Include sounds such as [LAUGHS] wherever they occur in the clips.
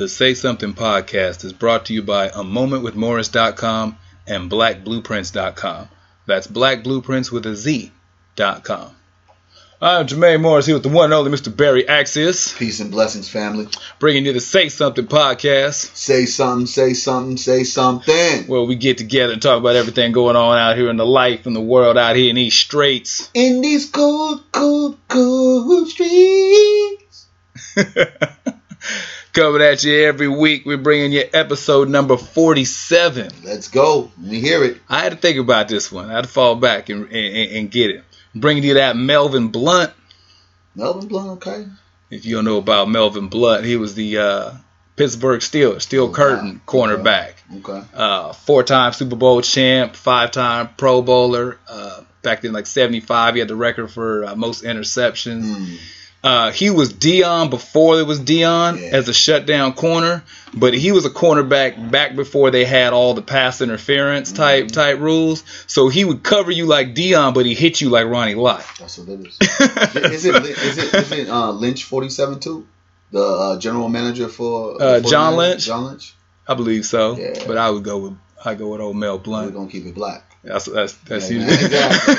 The Say Something podcast is brought to you by a momentwithmorris.com and blackblueprints.com. That's blackblueprints with a Z.com. I'm Jermaine Morris here with the one and only Mr. Barry Axis. Peace and blessings, family. bringing you the Say Something podcast, Say something, say something, say something. where we get together and talk about everything going on out here in the life and the world out here in these straits. In these cold, cold, cold streets. [LAUGHS] Coming at you every week, we're bringing you episode number 47. Let's go. We hear it. I had to think about this one. I had to fall back and, and, and get it. Bringing you that Melvin Blount. Melvin Blount, okay. If you don't know about Melvin Blount, he was the uh, Pittsburgh Steelers, Steel wow. Curtain cornerback. Okay. Uh, four-time Super Bowl champ, five-time Pro Bowler. Uh, back in like '75, he had the record for uh, most interceptions. Mm. Uh, he was Deion before there was Deion Yeah. as a shutdown corner, but he was a cornerback back before they had all the pass interference type Mm-hmm. type rules. So he would cover you like Deion, but he hit you like Ronnie Lott. That's what it is. [LAUGHS] is it is it is it uh, Lynch forty seven too? The uh, general manager for Uh, John Lynch? John Lynch. I believe so, Yeah. but I would go with I go with old Mel We're Blount. gonna keep it black. That's that's that's Yeah, usually. exactly.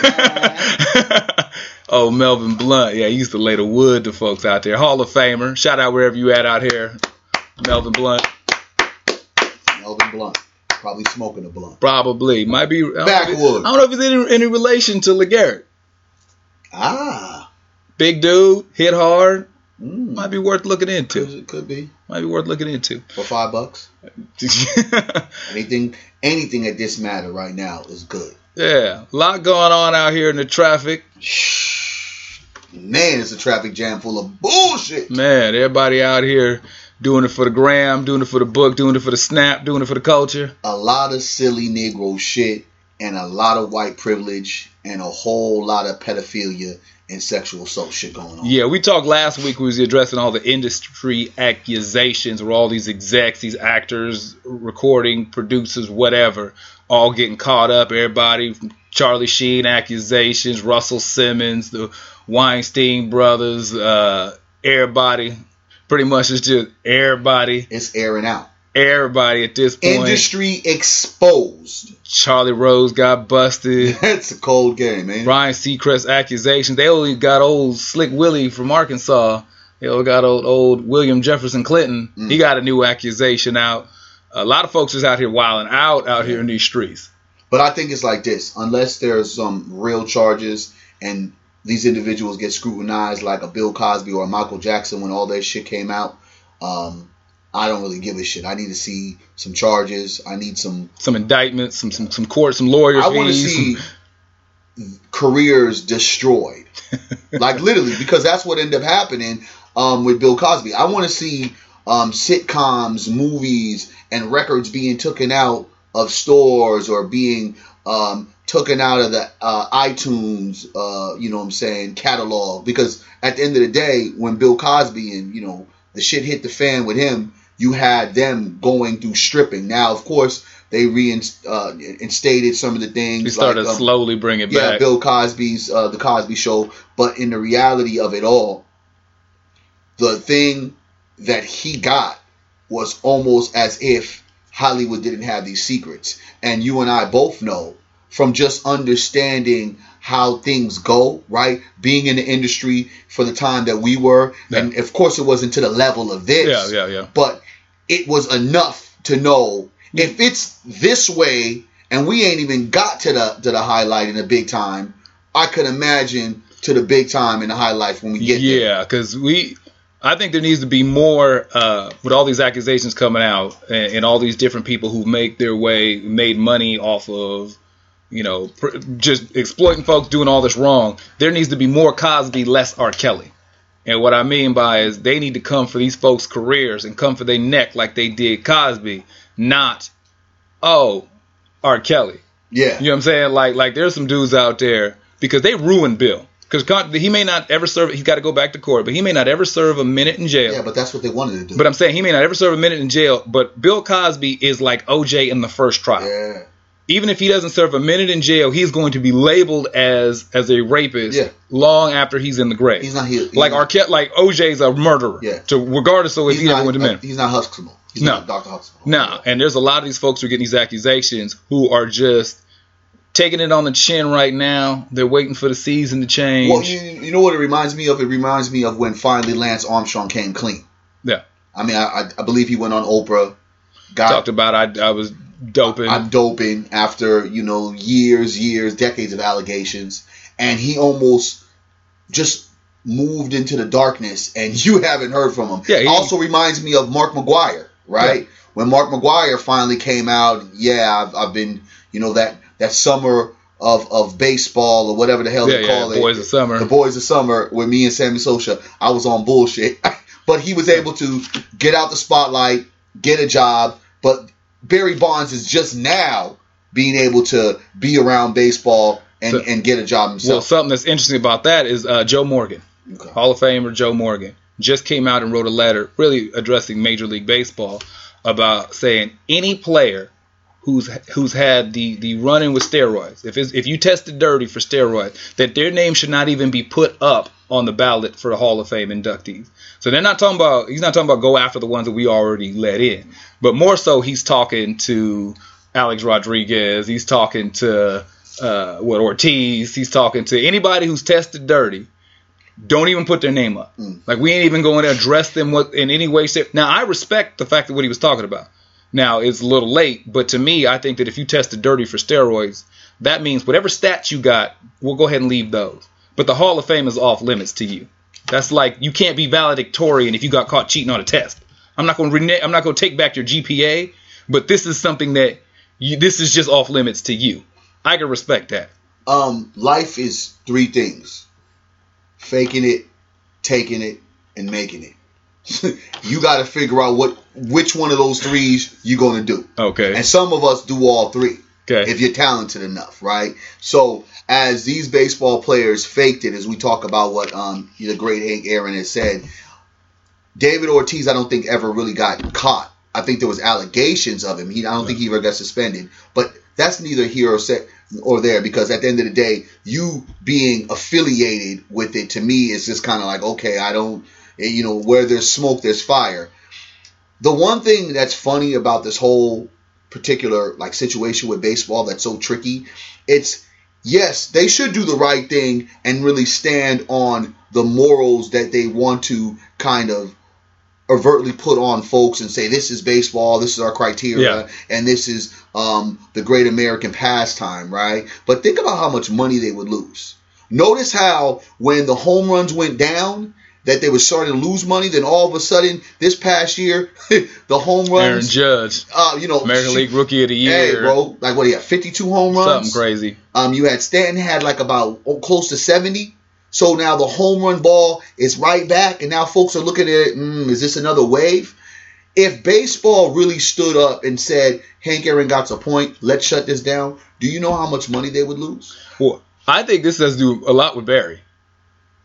[LAUGHS] oh, Melvin Blount. Yeah, he used to lay the wood to folks out there. Hall of Famer. Shout out wherever you at out here. Melvin Blount. Melvin Blount, probably smoking a blunt. Probably. Might be. I don't know if he- Backwood. I don't know if he's any, any relation to LeGarrette. Ah, Big dude, hit hard. Mm. Might be worth looking into. could, could be Might be worth looking into. for five bucks. [LAUGHS] Anything, anything at this matter right now is good. yeah, a lot going on out here in the traffic. Man, it's a traffic jam full of bullshit. Man, everybody out here doing it for the gram, doing it for the book, doing it for the snap, doing it for the culture. A lot of silly Negro shit and a lot of white privilege and a whole lot of pedophilia and sexual assault shit going on. Yeah, we talked last week. We was addressing all the industry accusations where all these execs, these actors, recording producers, whatever, all getting caught up. Everybody, Charlie Sheen accusations, Russell Simmons, the Weinstein brothers, uh, everybody. Pretty much it's just everybody, It's airing out. Everybody at this point. Industry exposed. Charlie Rose got busted. [LAUGHS] That's a cold game, man. Ryan Seacrest accusations. They only got old Slick Willie from Arkansas. They only got old old William Jefferson Clinton. Mm. He got a new accusation out. A lot of folks is out here wilding out out here in these streets. But I think it's like this: unless there's some real charges and these individuals get scrutinized, like a Bill Cosby or a Michael Jackson when all that shit came out, um, I don't really give a shit. I need to see some charges. I need some. Some indictments, some some some court, some lawyers. I want to see some- careers destroyed, [LAUGHS] like literally, because that's what ended up happening um, with Bill Cosby. I want to see um, sitcoms, movies, and records being taken out of stores or being um, taken out of the uh, iTunes, uh, you know what I'm saying, catalog. Because at the end of the day, when Bill Cosby and, you know, the shit hit the fan with him, you had them going through stripping. Now, of course, they reinstated uh, some of the things. They started like, um, slowly bringing it yeah, back. Bill Cosby's uh, the Cosby Show, but in the reality of it all, the thing that he got was almost as if Hollywood didn't have these secrets, and you and I both know from just understanding how things go, right? Being in the industry for the time that we were, and of course it wasn't to the level of this, yeah, yeah, yeah. but it was enough to know if it's this way and we ain't even got to the to the highlight in the big time i could imagine to the big time in the highlights when we get there Yeah, because we, I think there needs to be more uh, with all these accusations coming out and, and all these different people who make their way, made money off of, you know, pr- just exploiting folks doing all this wrong. There needs to be more Cosby, less R. Kelly. And what I mean by is they need to come for these folks' careers and come for their neck like they did Cosby, not, oh, R. Kelly. yeah You know what I'm saying? Like like there's some dudes out there because they ruined Bill. Because he may not ever serve. He's got to go back to court, but he may not ever serve a minute in jail. yeah but that's what they wanted to do But I'm saying he may not ever serve a minute in jail. But Bill Cosby is like OJ in the first trial. yeah even if he doesn't serve a minute in jail, he's going to be labeled as as a rapist Yeah. long after he's in the grave. He's not here. he's like not, Arquette, like OJ's a murderer. Yeah. To regardless of if he's he ever not, went to uh, men. he's not Huxtable. He's No. not Dr. Huxtable. No, and there's a lot of these folks who are getting these accusations who are just taking it on the chin right now. They're waiting for the season to change. Well, you, you know what it reminds me of? It reminds me of when finally Lance Armstrong came clean. Yeah. I mean, I, I, I believe he went on Oprah, got Talked about I, I was doping. I'm doping after you know years, years, decades of allegations, and he almost just moved into the darkness, and [LAUGHS] you haven't heard from him. Yeah, he- also reminds me of Mark McGwire, right? When Mark McGwire finally came out, yeah, I've, I've been, you know, that that summer of of baseball or whatever the hell yeah, they yeah, call it, The boys of summer. the boys of summer with me and Sammy Sosa, I was on bullshit. [LAUGHS] but he was able to get out the spotlight, get a job. But Barry Bonds is just now being able to be around baseball and, So- and get a job himself. well, something that's interesting about that is uh, Joe Morgan. Okay. Hall of Famer Joe Morgan just came out and wrote a letter, really addressing Major League Baseball, about saying any player who's who's had the the run in with steroids, if it's, if you tested dirty for steroids, that their name should not even be put up on the ballot for the Hall of Fame inductees. So they're not talking about he's not talking about go after the ones that we already let in, but more so he's talking to Alex Rodriguez, he's talking to uh, what Ortiz, he's talking to anybody who's tested dirty don't even put their name up. Mm. Like we ain't even going to address them what in any way. Shape. Now I respect the fact that what he was talking about. Now it's a little late, but to me, I think that if you tested dirty for steroids, that means whatever stats you got, we'll go ahead and leave those. But the Hall of Fame is off limits to you. That's like you can't be valedictorian if you got caught cheating on a test. I'm not going to rene- I'm not going to take back your GPA, but this is something that you this is just off limits to you. I can respect that. Um, life is three things: faking it, taking it, and making it. [LAUGHS] you got to figure out what which one of those threes you're going to do. Okay. And some of us do all three. Okay. if you're talented enough, right? So as these baseball players faked it, as we talk about what um, the great Hank Aaron has said, David Ortiz, I don't think ever really got caught. I think there was allegations of him. He, I don't think he ever got suspended. But that's neither here or, se- or there because at the end of the day, you being affiliated with it to me is just kind of like okay, I don't, eh, you know, where there's smoke, there's fire. The one thing that's funny about this whole particular like situation with baseball that's so tricky. It's yes, they should do the right thing and really stand on the morals that they want to kind of overtly put on folks and say this is baseball, this is our criteria, Yeah. and this is um, the great American pastime, right? But think about how much money they would lose. Notice how when the home runs went down, that they were starting to lose money. Then all of a sudden, this past year, [LAUGHS] the home runs. Aaron Judge, uh, you know, American shoot- League Rookie of the Hey, Year. bro, like what you have? Fifty-two home runs. Something crazy. Um, you had Stanton had like about oh, close to seventy. So now the home run ball is right back, and now folks are looking at it. Mm, is this another wave? If baseball really stood up and said, "Hank Aaron got a point. Let's shut this down," do you know how much money they would lose? Well, I think this has to do a lot with Barry,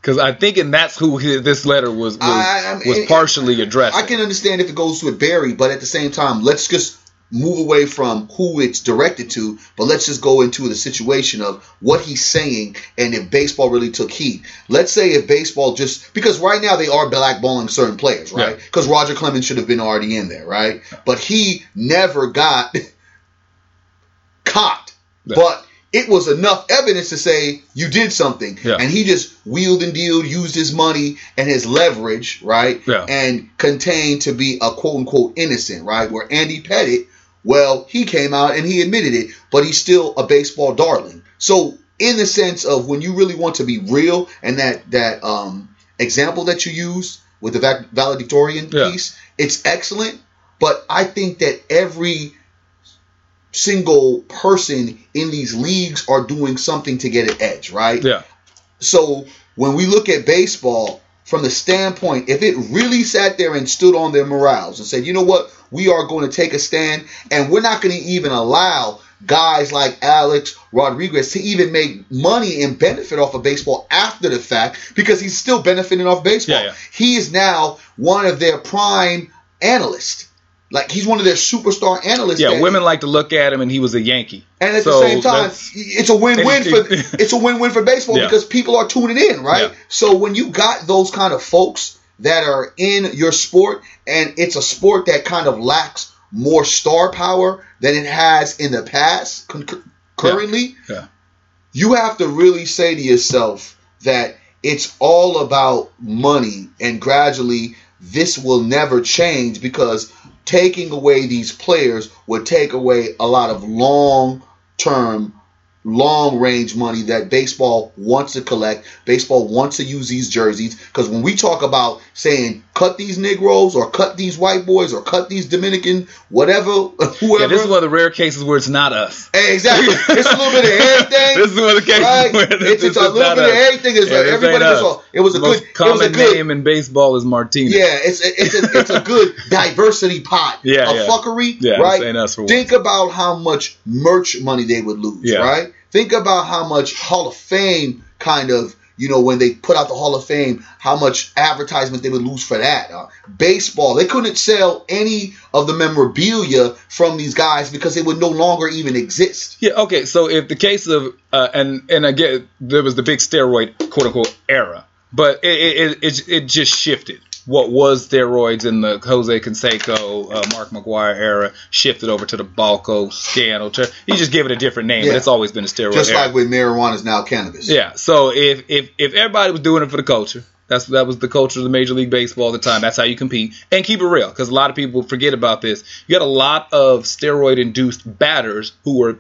because I think and that's who his, this letter was was, I- I mean, was partially addressed. I can understand if it goes with Barry, but at the same time, let's just move away from who it's directed to, but let's just go into the situation of what he's saying and if baseball really took heed. Let's say if baseball just because right now they are blackballing certain players, right? Yeah. Because Roger Clemens should have been already in there, right? But he never got [LAUGHS] caught. Yeah. But it was enough evidence to say you did something. Yeah. And he just wheeled and dealed, used his money and his leverage, right? Yeah. And contained to be a quote unquote innocent, right? Where Andy Pettitte, well, he came out and he admitted it, but he's still a baseball darling. So in the sense of when you really want to be real and that that um example that you use with the valedictorian Yeah. piece, it's excellent. But I think that every single person in these leagues are doing something to get an edge, right? yeah, So when we look at baseball from the standpoint, if it really sat there and stood on their morals and said, you know what, we are going to take a stand and we're not going to even allow guys like Alex Rodriguez to even make money and benefit off of baseball after the fact because he's still benefiting off baseball. Yeah, yeah. He is now one of their prime analysts. Like he's one of their superstar analysts. Yeah, women like to look at him, and he was a Yankee. And at So the same time, it's a win-win [LAUGHS] for it's a win-win for baseball Yeah. because people are tuning in, right? Yeah. So when you got those kind of folks that are in your sport, and it's a sport that kind of lacks more star power than it has in the past, con- currently, Yeah. you have to really say to yourself that it's all about money, and gradually this will never change because taking away these players would take away a lot of long term, long range money that baseball wants to collect. Baseball wants to use these jerseys because when we talk about saying cut these Negroes or cut these white boys or cut these Dominican, whatever, [LAUGHS] whoever. Yeah, this is one of the rare cases where it's not us. Hey, exactly. [LAUGHS] It's a little bit of everything. this is one of the cases Right? where this, It's, this it's a is little not bit us. of everything. It's Yeah, like everybody was us. all. It was a the most good. It common was a good. name in baseball is Martinez. Yeah, it's a, it's a, it's a good [LAUGHS] diversity pot Yeah, a yeah. fuckery, Yeah, right? this ain't us for once. Think about how much merch money they would lose, Yeah. right? Think about how much Hall of Fame kind of, you know, when they put out the Hall of Fame, how much advertisement they would lose for that. Uh, baseball, they couldn't sell any of the memorabilia from these guys because they would no longer even exist. Yeah. Okay. So if the case of uh, and and again there was the big steroid quote unquote era, but it it, it it just shifted. What was steroids in the Jose Canseco, uh, Mark McGwire era shifted over to the Balco scandal. To, you just give it a different name, Yeah. but it's always been a steroid Just era. like with marijuana is now cannabis. Yeah. So if if if everybody was doing it for the culture, that's that was the culture of the Major League Baseball at the time. That's how you compete and keep it real because a lot of people forget about this. You got a lot of steroid induced batters who were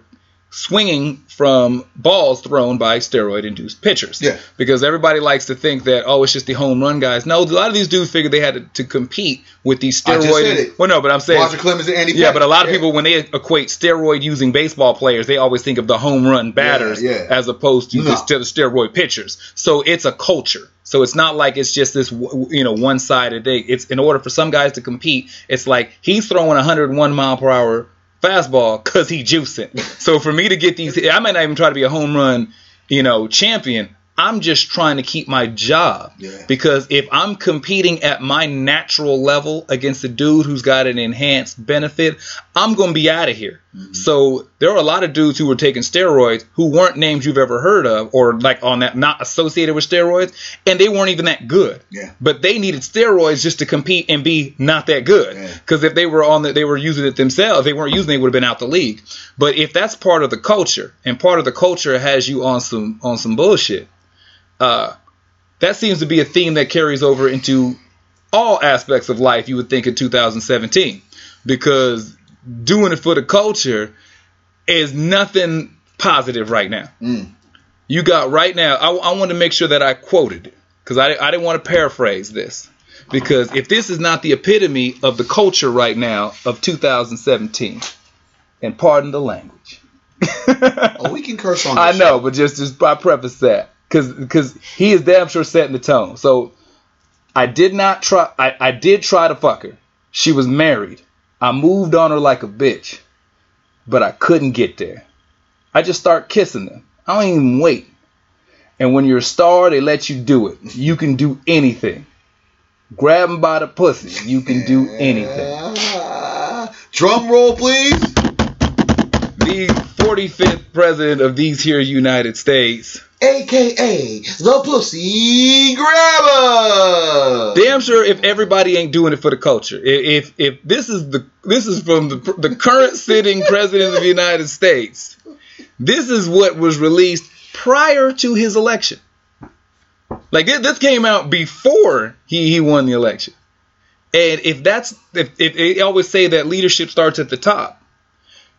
swinging from balls thrown by steroid induced pitchers. Yeah. Because everybody likes to think that oh it's just the home run guys. No, a lot of these dudes figured they had to, to compete with these I steroid. just said it. Well, no, but I'm saying Roger Clemens and Andy yeah, but a lot of people when they equate steroid using baseball players, they always think of the home run batters yeah. as opposed to No. the, to the steroid pitchers. So it's a culture. So it's not like it's just this you know one sided thing. It's in order for some guys to compete, it's like he's throwing 101 mile per hour fastball because he juicing. so for me to get these, I might not even try to be a home run, you know, champion. I'm just trying to keep my job Yeah. because if I'm competing at my natural level against a dude who's got an enhanced benefit, I'm going to be out of here. Mm-hmm. So there are a lot of dudes who were taking steroids who weren't names you've ever heard of or like on that not associated with steroids and they weren't even that good. Yeah. But they needed steroids just to compete and be not that good. Yeah. Because if they were on the, they were using it themselves, they weren't using it, they would have been out the league. But if that's part of the culture and part of the culture has you on some on some bullshit, uh, that seems to be a theme that carries over into all aspects of life. You would think in 2017, because doing it for the culture is nothing positive right now. Mm. You got right now. I, I want to make sure that I quoted it because I, I didn't want to paraphrase this. Because if this is not the epitome of the culture right now of 2017, and pardon the language, [LAUGHS] Oh, we can curse on. [LAUGHS] I this know, but just just I preface that because because he is damn sure setting the tone. So I did not try. I, I did try to fuck her. She was married. I moved on her like a bitch, but I couldn't get there. I just start kissing them. I don't even wait. And when you're a star, they let you do it. You can do anything. Grab them by the pussy. You can do anything. [LAUGHS] Drum roll, please. The 45th president of these here United States AKA the Pussy Grabber. damn sure if everybody ain't doing it for the culture. If if, if this is the this is from the the current [LAUGHS] sitting president of the United States, this is what was released prior to his election. Like this, this came out before he he won the election. And if that's if, if they always say that leadership starts at the top,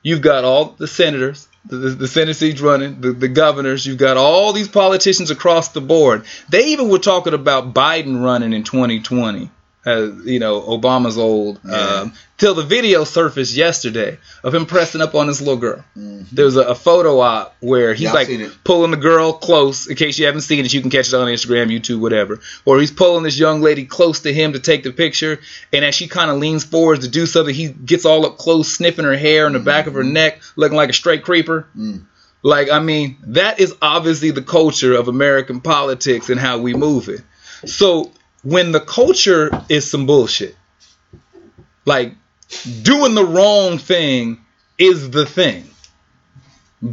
you've got all the senators, the, the, Senate seats running, the, the governors, you've got all these politicians across the board. They even were talking about Biden running in 2020. As you know, Obama's old. Um, till the video surfaced yesterday of him pressing up on this little girl. There was a, a photo op where he's Yeah, like pulling the girl close. In case you haven't seen it, you can catch it on Instagram, YouTube, whatever. Or he's pulling this young lady close to him to take the picture, and as she kind of leans forward to do something, he gets all up close, sniffing her hair and the back of her neck, looking like a straight creeper. Like, I mean, that is obviously the culture of American politics and how we move it. So when the culture is some bullshit, like doing the wrong thing is the thing.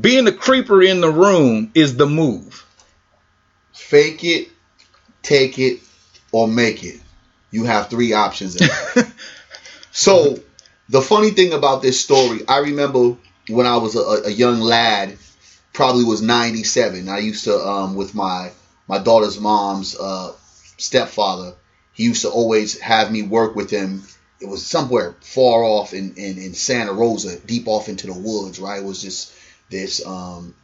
Being a creeper in the room is the move. Fake it, take it, or make it. You have three options. [LAUGHS] so the funny thing about this story, I remember when I was a, a young lad, probably was 97. I used to um, with my my daughter's mom's uh, stepfather. He used to always have me work with him. It was somewhere far off in, in, in Santa Rosa, deep off into the woods, right? It was just this um,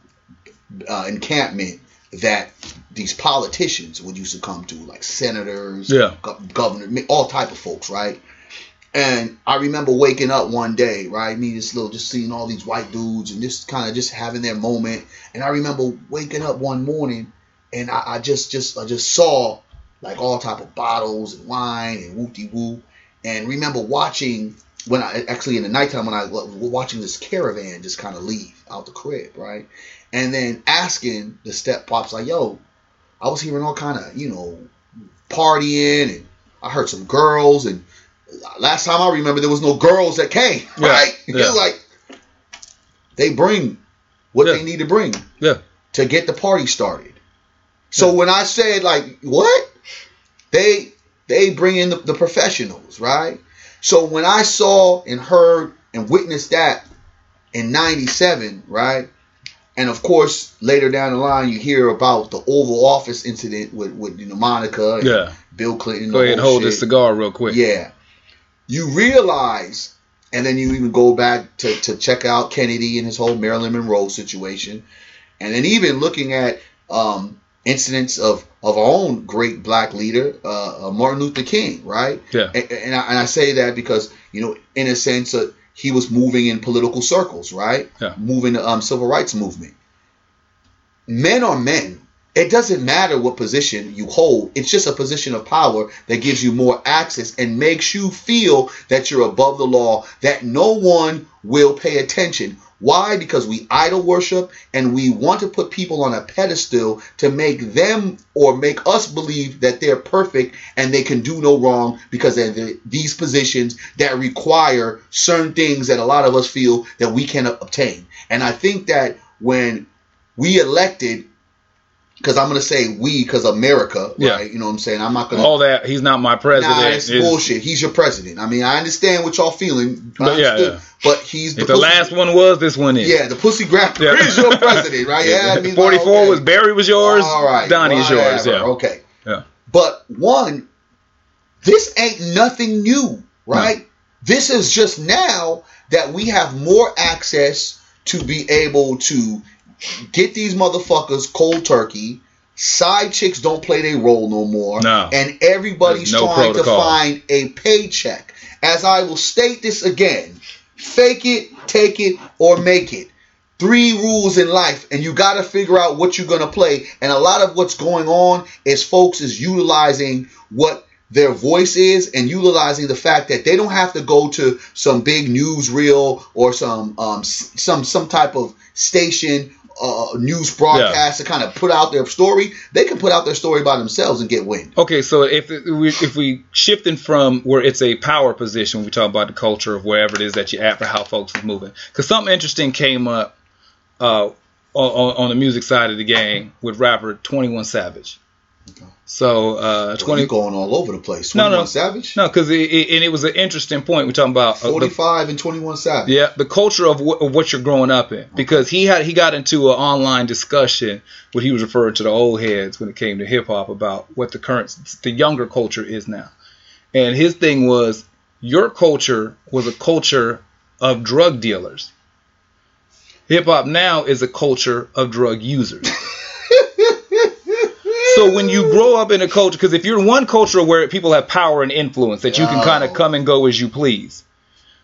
uh, encampment that these politicians would used to come to, like senators, Yeah. go- governor, all type of folks, right? And I remember waking up one day, right? Me just little, just seeing all these white dudes and just kind of just having their moment. And I remember waking up one morning and I, I just, just, I just saw like all type of bottles and wine and whoopty woo. And remember watching when I actually in the nighttime when I was watching this caravan just kind of leave out the crib, right? And then asking the step pops like, "Yo, I was hearing all kind of you know partying and I heard some girls and last time I remember there was no girls that came, [LAUGHS] Yeah, right? [LAUGHS] yeah. Like they bring what Yeah. they need to bring Yeah. to get the party started. So when I said like what they they bring in the, the professionals, right? So when I saw and heard and witnessed that in '97, right? And of course, later down the line, you hear about the Oval Office incident with, with you know Monica, and Yeah. Bill Clinton. Go ahead and hold shit. this cigar real quick. Yeah. You realize, and then you even go back to, to check out Kennedy and his whole Marilyn Monroe situation. And then even looking at um, incidents of, of our own great black leader, uh, uh, Martin Luther King, right? Yeah. And, and, I, and I say that because, you know, in a sense, uh, he was moving in political circles, right? Yeah. Moving the um, civil rights movement. Men are men. It doesn't matter what position you hold. It's just a position of power that gives you more access and makes you feel that you're above the law, that no one will pay attention. Why? Because we idol worship and we want to put people on a pedestal to make them or make us believe that they're perfect and they can do no wrong because they're these positions that require certain things that a lot of us feel that we cannot obtain. And I think that when we elected because I'm gonna say we because America, Yeah. right? You know what I'm saying? I'm not gonna. All that he's not my president. Nah, that's is- bullshit. He's your president. I mean, I understand what y'all feeling, But yeah, yeah. but he's the, the last one was, this one is. Yeah, the pussy grabber Yeah. is your [LAUGHS] president, right? Yeah, I mean, 44 okay. was Barry was yours. All right, Donnie is yours. Yeah. Okay. Yeah. But one, this ain't nothing new, right? This is just now that we have more access to be able to get these motherfuckers cold turkey. Side chicks don't play their role no more. No. And everybody's no trying protocol. to find a paycheck. As I will state this again fake it, take it, or make it. Three rules in life, and you got to figure out what you're going to play. And a lot of what's going on is folks is utilizing what their voice is and utilizing the fact that they don't have to go to some big newsreel or some um, some some type of station uh, news broadcast to kind of put out their story. They can put out their story by themselves and get wind. Okay, so if we if we shifting from where it's a power position, we talk about the culture of wherever it is that you're at for how folks is moving, because something interesting came up uh, on, on the music side of the game with rapper Twenty One Savage. So uh, Twenty twenty going all over the place. No, no. Savage. no, because it, it, and it was an interesting point. We're talking about uh, 45 and 21 Savage. Yeah, the culture of, of what you're growing up in, because he had he got into an online discussion what he was referring to the old heads when it came to hip hop about what the current the younger culture is now, and his thing was your culture was a culture of drug dealers. Hip hop now is a culture of drug users. [LAUGHS] So when you grow up in a culture, because if you're in one culture where people have power and influence, that you can kind of come and go as you please,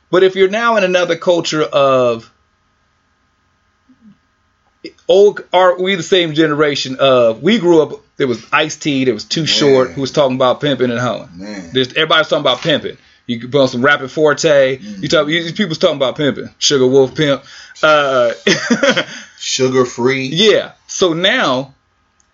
but if you're now in another culture of old, are we the same generation of? We grew up. There was Ice T. There was Too Short, Man. who was talking about pimping and hoeing. Everybody's talking about pimping. You could put on some Rappin' 4-Tay. You talk. You, people's talking about pimping. Sugar Wolf Pimp. Uh, [LAUGHS] Sugar free. yeah. So now,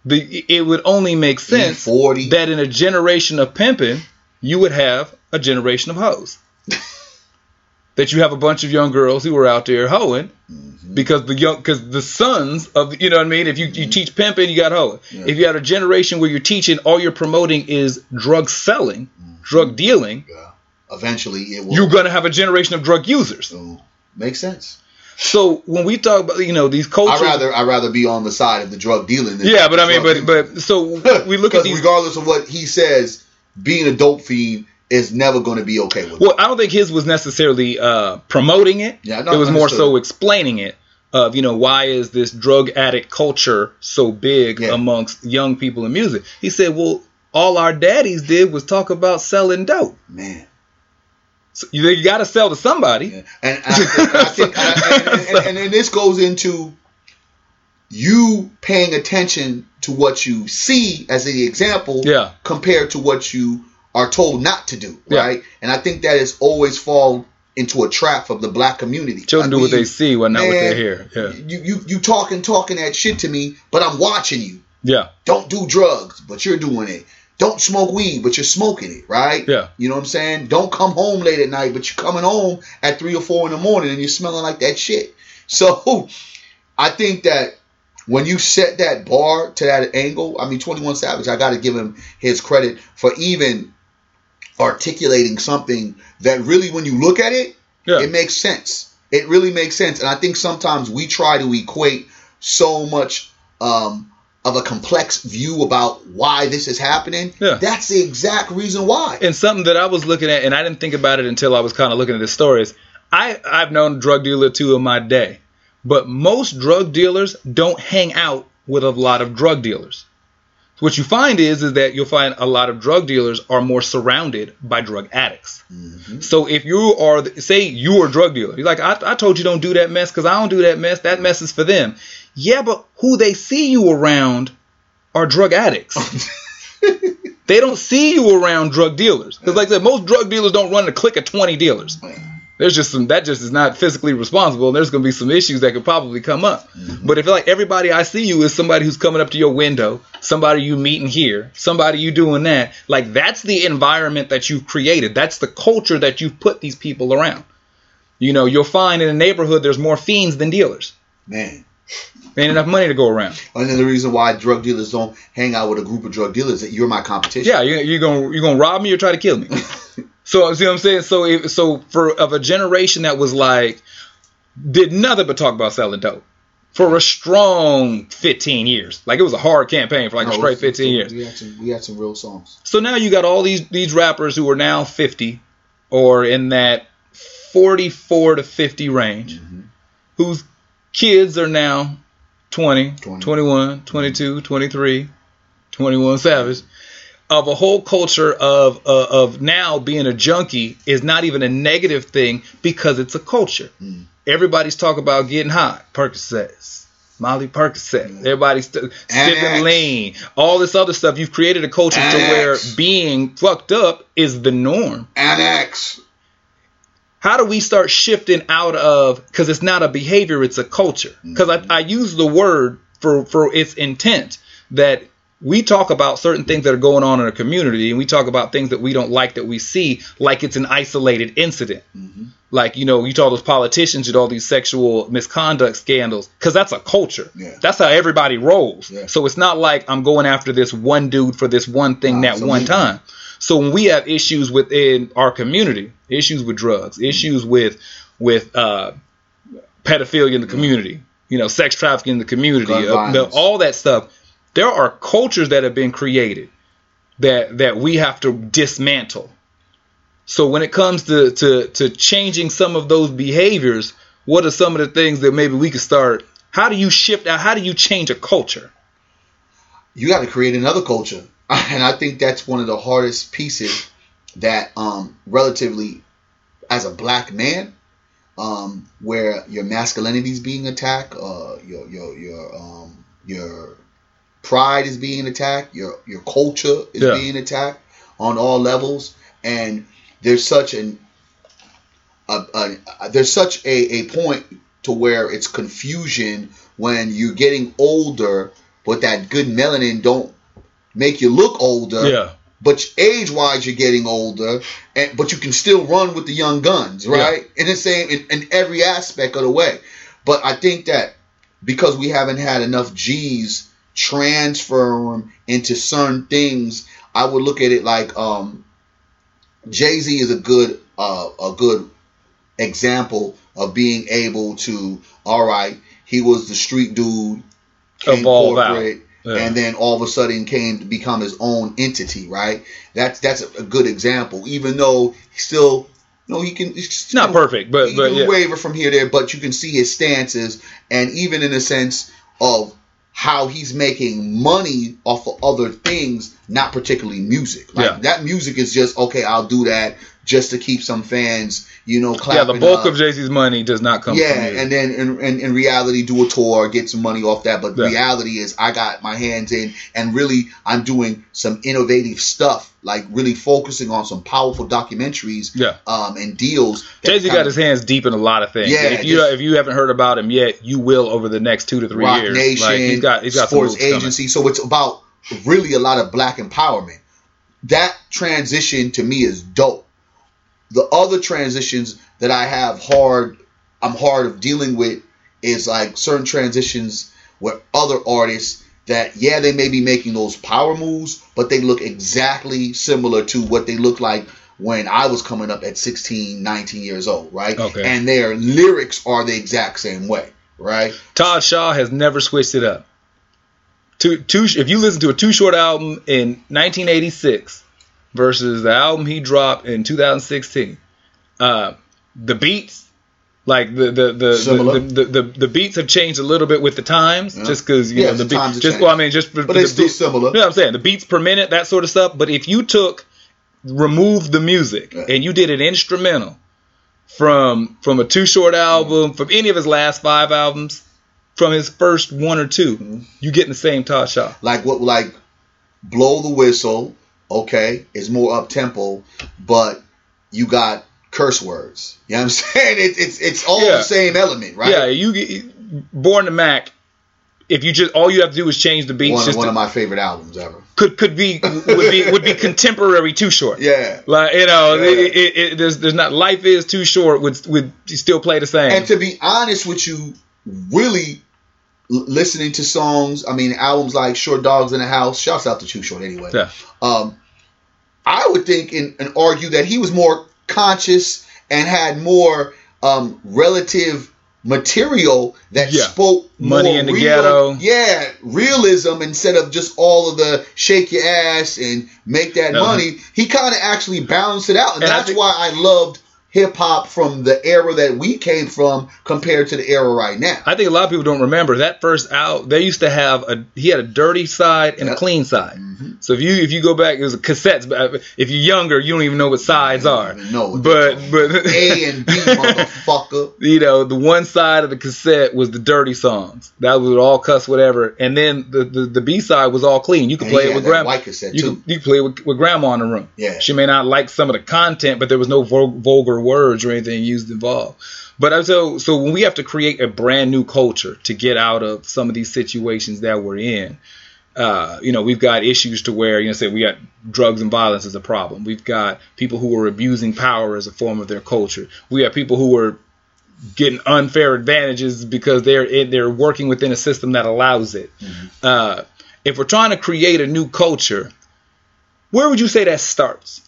the it would only make sense 40. that in a generation of pimping, you would have a generation of hoes. [LAUGHS] that you have a bunch of young girls who are out there hoeing Mhm. because the young because the sons of you know what I mean. If you, you teach pimping, you got hoeing. Yeah. If you had a generation where you're teaching, all you're promoting is drug selling, drug dealing, Yeah. Eventually, it will. you're gonna have a generation of drug users. So, makes sense. So when we talk about you know these cultures, I rather I rather be on the side of the drug dealing. Than yeah, but I mean, but but so [LAUGHS] we look at these. regardless of what he says, being a dope fiend is never going to be okay with. Well, I don't think his was necessarily uh, promoting it. Yeah, no, it was more so explaining it. Of you know why is this drug addict culture so big Yeah. amongst young people in music? He said, well, all our daddies did was talk about selling dope. man. So you, you got to sell to somebody. Yeah. And, I, and I think, and, [LAUGHS] and, and, and, and this goes into you paying attention to what you see as the example Yeah. compared to what you are told not to do, Yeah. right? And I think that has always fallen into a trap of the black community. Children Like, do what they see, well, not what they hear. Yeah, You, you you talking talking that shit to me, but I'm watching you. yeah, Don't do drugs, but you're doing it. Don't smoke weed, but you're smoking it, right? Yeah. You know what I'm saying? Don't come home late at night, but you're coming home at three or four in the morning and you're smelling like that shit. [LAUGHS] So I think that when you set that bar to that angle, I mean, 21 Savage, I got to give him his credit for even articulating something that really, when you look at it, yeah. it makes sense. It really makes sense. And I think sometimes we try to equate so much um, of a complex view about why this is happening. Yeah. That's the exact reason why. and something that I was looking at, and I didn't think about it until I was kind of looking at the stories. I I've known a drug dealer too in my day, but most drug dealers don't hang out with a lot of drug dealers. What you find is is that you'll find a lot of drug dealers are more surrounded by drug addicts. Mm-hmm. So if you are, say you are a drug dealer, you're like, I, I told you don't do that mess because I don't do that mess. That mess is for them. Yeah, but who they see you around are drug addicts. [LAUGHS] they don't see you around drug dealers because, like I said, most drug dealers don't run a clique of 20 dealers. There's just some that just is not physically responsible, and there's going to be some issues that could probably come up. Mm-hmm. But if like everybody I see you is somebody who's coming up to your window, somebody you meeting here, somebody you doing that, like that's the environment that you've created. That's the culture that you've put these people around. You know, you'll find in a neighborhood there's more fiends than dealers. Man. Ain't enough money to go around. And then the reason why drug dealers don't hang out with a group of drug dealers is that you're my competition. Yeah, you're, you're gonna you're gonna rob me or try to kill me. [LAUGHS] so see what I'm saying? So if, so for of a generation that was like did nothing but talk about selling dope for a strong 15 years. Like it was a hard campaign for like a straight 15 years. We had some, we had some real songs. So now you got all these these rappers who are now 50 or in that 44 to 50 range, mm-hmm. whose kids are now 20, 20. 21, 22, 23, 21 Savage. Of a whole culture of uh, of now being a junkie is not even a negative thing because it's a culture. Everybody's talking about getting high, Percocets, Molly Percocet. Everybody's st- Annex. and lean, all this other stuff. You've created a culture to where being fucked up is the norm. Annex. How do we start shifting out of because it's not a behavior, it's a culture. Because I, mm-hmm. I use the word for for its intent that we talk about certain things that are going on in a community and we talk about things that we don't like that we see like it's an isolated incident. Mm-hmm. Like, you know, you talk those politicians with all these sexual misconduct scandals because that's a culture. Yeah. That's how everybody rolls. Yeah. So it's not like I'm going after this one dude for this one thing that one time. So when we have issues within our community, issues with drugs, issues with with uh, pedophilia in the community, you know, sex trafficking in the community, uh, all that stuff, there are cultures that have been created that that we have to dismantle. So when it comes to to to changing some of those behaviors, what are some of the things that maybe we could start? How do you shift out? How do you change a culture? you got to create another culture [LAUGHS] and i think that's one of the hardest pieces that um relatively as a black man um where your masculinity is being attacked uh your your your um your pride is being attacked your your culture is Yeah. being attacked on all levels and there's such an a, a, a- there's such a, a point to where it's confusion when you're getting older but that good melanin don't make you look older Yeah, but age wise you're getting older, and but you can still run with the young guns, right? In the same in, in every aspect of the way. But I think that because we haven't had enough G's transfer into certain things, I would look at it like um, Jay Z is a good uh, a good example of being able to all right. He was the street dude, came Evolve out. Yeah. and then all of a sudden came to become his own entity, right? That's that's a, good example. Even though still, you know, he can. It's not perfect, but- he but can yeah. waver from here there, but you can see his stances, and even in the sense of how he's making money off of other things, not particularly music. Like Yeah. that music is just okay. I'll do that just to keep some fans, you know, clapping. Yeah, the bulk up. of Jay Z's money does not come Yeah, from and then in, in, in reality, do a tour, get some money off that. But Yeah. reality is, I got my hands in, and really, I'm doing some innovative stuff, like really focusing on some powerful documentaries, Yeah. um, and deals. Jay Z got his hands deep in a lot of things. Yeah, if you just- if you haven't heard about him yet, you will over the next two to three Roc years. Nation, like he's got he's got sports moves coming. agency. So it's about really a lot of black empowerment. That transition to me is dope. The other transitions that I have hard, I'm hard of dealing with is like certain transitions where other artists that yeah they may be making those power moves, but they look exactly similar to what they look like when I was coming up at 16, 19 years old, right? Okay. And their lyrics are the exact same way, right? Todd Shaw has never switched it up. Two, two, if you listen to a Too Short album in 1986 versus the album he dropped in 2016, uh, the beats, like the the the, the, the, the beats have changed a little bit with the times, Yeah. just because you Yeah, know the the beat, times have just well, I mean, just But it's still similar. You know what I'm saying? The beats per minute, that sort of stuff. But if you took, remove the music Yeah. and you did an instrumental from from a Too Short album, from any of his last five albums, from his first one or 2 Mm-hmm. you getting the same Todd Shaw. like what like blow the whistle okay is more up tempo but you got curse words you know what i'm [LAUGHS] saying it, it's it's all Yeah. the same element right Yeah, you get Born to Mack. If you just all you have to do is change the beat. one, one to- of my favorite albums ever could could be would be would be [LAUGHS] contemporary Too Short. yeah Like you know, Yeah. it, it, it, there's there's not life is too short. Would would still play the same. and to be honest with you really listening to songs i mean albums like short dogs in the house shouts out to too short anyway yeah. um, I would think and, and argue that he was more conscious and had more um, relative material that Yeah. spoke Money more in the real- Ghetto. Yeah, realism instead of just all of the shake your ass and make that Uh-huh. money. He kind of actually balanced it out, and, And I that's think- why I loved hip hop from the era that we came from compared to the era right now. I think a lot of people don't remember that first out. They used to have a he had a dirty side and a clean side. Mm-hmm. So if you if you go back, it was cassettes. But uh, if you're younger, you don't even know what sides are. what But but A and B, [LAUGHS] motherfucker. you know the one side of the cassette was the dirty songs. That was all cuss whatever, and then the the, the B side was all clean. You could And play it with grandma. white cassette, You too. could, you could play it with, with grandma in the room. Yeah. She may not like some of the content, but there was no vulgar words or anything used involved. But I- so so when we have to create a brand new culture to get out of some of these situations that we're in, uh, you know, we've got issues to where you know, say we got drugs and violence as a problem. We've got people who are abusing power as a form of their culture. We have people who are getting unfair advantages because they're in, they're working within a system that allows it. Uh, if we're trying to create a new culture, where would you say that starts?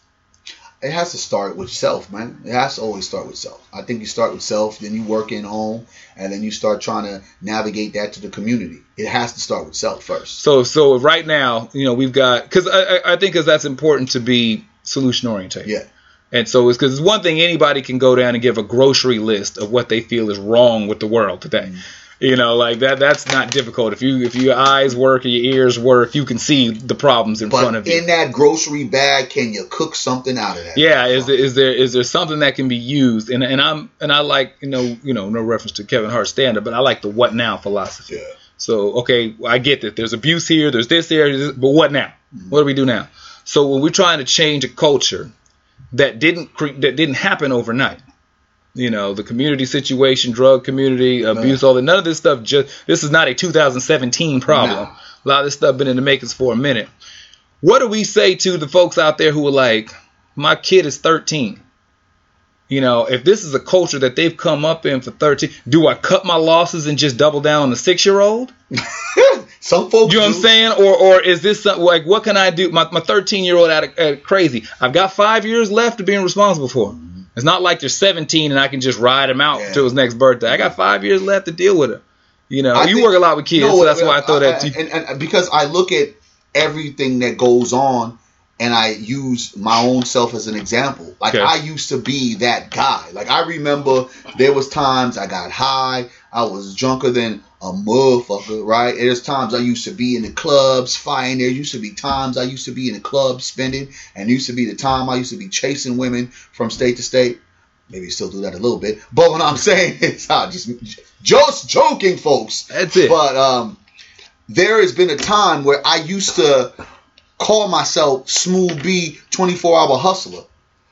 It has to start with self, man. It has to always start with self. I think you start with self, then you work in home, and then you start trying to navigate that to the community. It has to start with self first. So so right now, you know, we've got because I, I think because that's important to be solution oriented. Yeah. And so it's because it's one thing anybody can go down and give a grocery list of what they feel is wrong with the world today. Mm-hmm. You know, like that. That's not difficult. If you if your eyes work and your ears work, you can see the problems in front But of you. in that grocery bag, can you cook something out of that? Yeah, is there, is there is there something that can be used? And and I'm and I like you know you know no reference to Kevin Hart's stand up, but I like the what now philosophy. Yeah. So okay, I get that there's abuse here, there's this here, but what now? Mm-hmm. What do we do now? So when we're trying to change a culture that didn't cre- that didn't happen overnight, you know, the community situation, drug community, abuse, all that, none of this stuff. Just this is not a 2017 problem. No. A lot of this stuff been in the makings for a minute. what do we say to the folks out there who are like, my kid is 13? You know, if this is a culture that they've come up in for 13, do I cut my losses and just double down on the six year old? [LAUGHS] Some folks. You know what I'm saying? Or or is this something like what can I do? My my 13 year old at, at crazy. I've got five years left of being responsible for. Him. It's not like they're 17 and I can just ride him out yeah. till his next birthday. I got five years left to deal with it. You know, I you think, work a lot with kids, no, so uh, that's why I thought that. Uh, to and, and because I look at everything that goes on and I use my own self as an example. Like okay. I used to be that guy. Like I remember there was times I got high, I was drunker than a motherfucker, right? There's times I used to be in the clubs fighting. There used to be times I used to be in the club spending, and used to be the time I used to be chasing women from state to state. Maybe still do that a little bit, but what I'm [LAUGHS] saying is, I just just joking, folks. That's it. But um, there has been a time where I used to call myself Smooth B 24 hour hustler.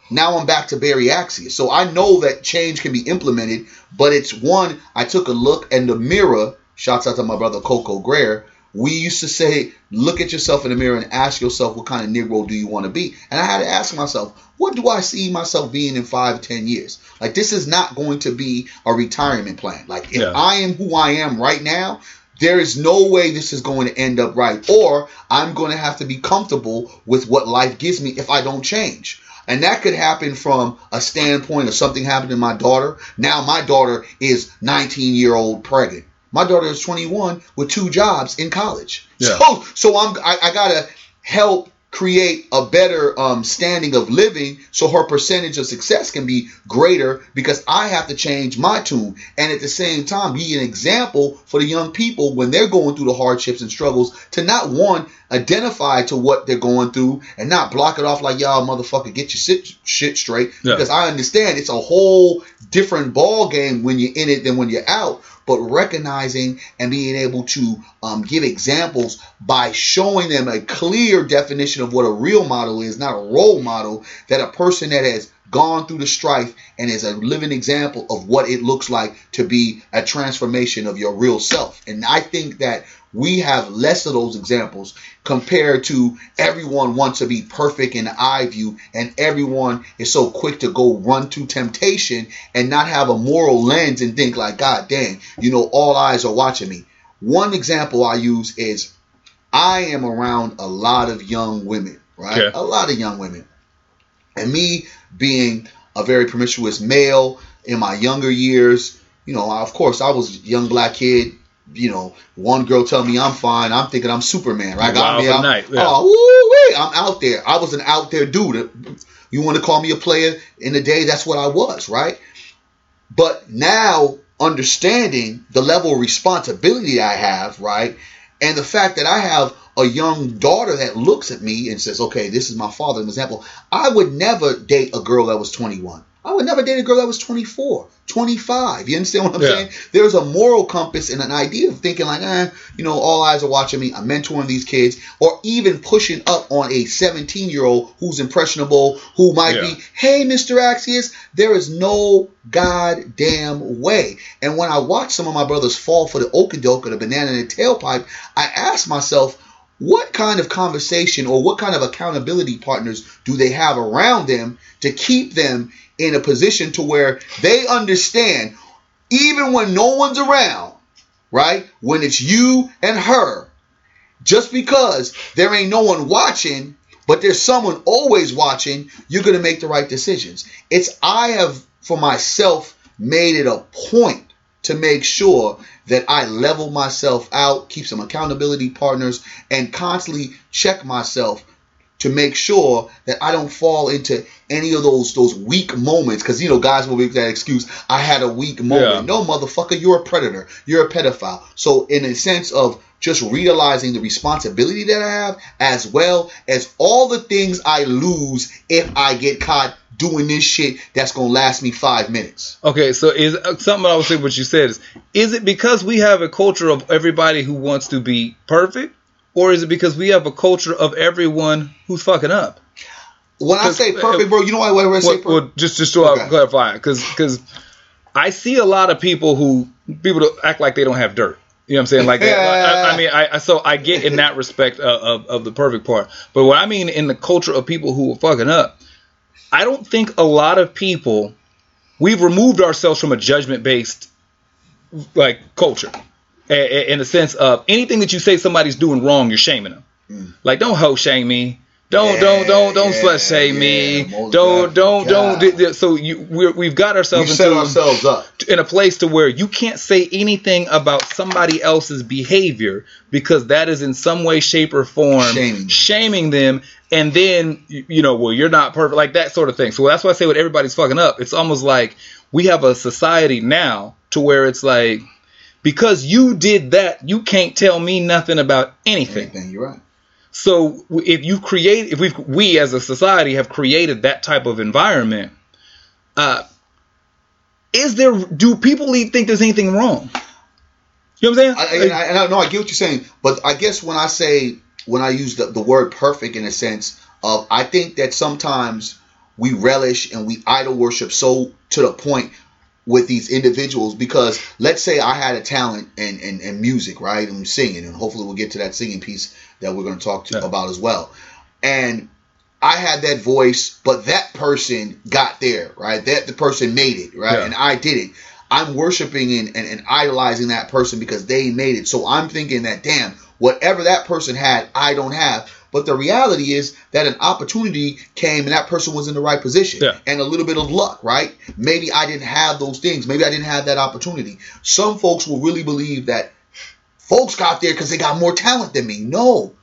Now I'm back to Berry Accius. So I know that change can be implemented, but it's one, I took a look in the mirror. Shouts out to my brother Coco Greer. We used to say, look at yourself in the mirror and ask yourself, what kind of Negro do you want to be? And I had to ask myself, what do I see myself being in five, ten years? Like, this is not going to be a retirement plan. Like, if yeah. I am who I am right now, there is no way this is going to end up right. Or I'm going to have to be comfortable with what life gives me if I don't change. And that could happen from a standpoint of something happened to my daughter. Now my daughter is 19 year old pregnant. My daughter is 21 with two jobs in college. Yeah. So, so I'm, I, I gotta help create a better um, standing of living so her percentage of success can be greater because I have to change my tune and at the same time be an example for the young people when they're going through the hardships and struggles to not one identify to what they're going through and not block it off like y'all motherfucker get your shit, shit straight yeah. because I understand it's a whole different ball game when you're in it than when you're out but recognizing and being able to um, give examples by showing them a clear definition of what a real model is, not a role model, that a person that has gone through the strife and is a living example of what it looks like to be a transformation of your real self. And I think that we have less of those examples compared to everyone wants to be perfect in eye view and everyone is so quick to go run to temptation and not have a moral lens and think like god dang you know all eyes are watching me. One example i use is i am around a lot of young women right? Yeah. a lot of young women. And me being a very promiscuous male in my younger years you know of course i was a young black kid you know, one girl tell me I'm fine. I'm thinking I'm Superman, right? Got me out. Night, yeah. Oh, wait, I'm out there. I was an out there dude. You want to call me a player in the day? That's what I was, right? But now understanding the level of responsibility I have, right, and the fact that I have a young daughter that looks at me and says, "Okay, this is my father." An example. I would never date a girl that was 21. I would never date a girl that was 24, 25. You understand what I'm yeah. saying? There's a moral compass and an idea of thinking like, eh, you know, all eyes are watching me. I'm mentoring these kids, or even pushing up on a 17 year old who's impressionable, who might yeah. be, hey, Mr. Accius, there is no goddamn way. And when I watch some of my brothers fall for the okadoke or the banana in the tailpipe, I ask myself, what kind of conversation or what kind of accountability partners do they have around them to keep them in a position to where they understand even when no one's around, right? When it's you and her, just because there ain't no one watching, but there's someone always watching, you're going to make the right decisions. It's I have for myself made it a point to make sure that I level myself out, keep some accountability partners, and constantly check myself to make sure that I don't fall into any of those those weak moments. Because you know, guys will make that excuse. I had a weak moment. Yeah. No, motherfucker, you're a predator. You're a pedophile. So, in a sense of just realizing the responsibility that I have, as well as all the things I lose if I get caught doing this shit that's gonna last me five minutes. Okay, so is uh, something I would say what you said is is it because we have a culture of everybody who wants to be perfect? Or is it because we have a culture of everyone who's fucking up? When I say perfect, bro, you know why I say perfect? Well, just just to okay. clarify, because because I see a lot of people who people act like they don't have dirt. You know what I'm saying? Like [LAUGHS] I, I, I mean, I, so I get in that respect of, of, of the perfect part. But what I mean in the culture of people who are fucking up, I don't think a lot of people we've removed ourselves from a judgment based like culture in the sense of anything that you say somebody's doing wrong, you're shaming them. Mm. Like don't hoe shame me. Don't don't don't don't Yeah, slut shame yeah, me. Don't don't definitely. don't. So you we're, we've got we ourselves set ourselves up. in a place to where you can't say anything about somebody else's behavior because that is in some way, shape, or form Shaming them. shaming them. And then you you know, well, you're not perfect, like that sort of thing. So that's why I say what everybody's fucking up, it's almost like we have a society now to where it's like because you did that, you can't tell me nothing about anything. Anything, you're right. So if you create, if we we as a society have created that type of environment, uh, is there? Do people even think there's anything wrong? You know what I'm saying? I, and I know I get what you're saying, but I guess when I say when I use the, the word perfect in a sense of I think that sometimes we relish and we idol worship so to the point with these individuals because let's say I had a talent in, in, in music, right? And singing, and hopefully we'll get to that singing piece that we're going to talk to Yeah. about as well. And I had that voice, but that person got there, right? That the person made it, right? Yeah. And I did it. I'm worshiping and, and, and idolizing that person because they made it. So I'm thinking that, damn, whatever that person had, I don't have. But the reality is that an opportunity came and that person was in the right position. Yeah. And a little bit of luck, right? Maybe I didn't have those things. Maybe I didn't have that opportunity. Some folks will really believe that folks got there because they got more talent than me. No.